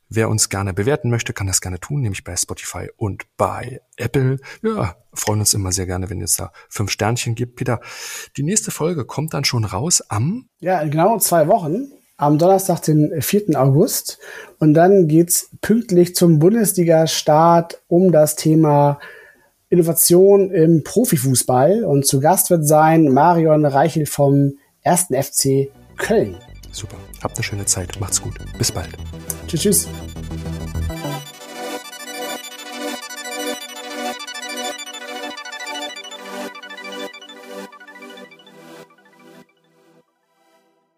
Wer uns gerne bewerten möchte, kann das gerne tun, nämlich bei Spotify und bei Apple. Ja, freuen uns immer sehr gerne, wenn es da fünf Sternchen gibt. Peter, die nächste Folge kommt dann schon raus am? Ja, in genau zwei Wochen. Am Donnerstag, den 4. August. Und dann geht's pünktlich zum Bundesliga-Start um das Thema Innovation im Profifußball. Und zu Gast wird sein Marion Reichel vom 1. FC Köln. Super. Habt eine schöne Zeit. Macht's gut. Bis bald. Tschüss, tschüss.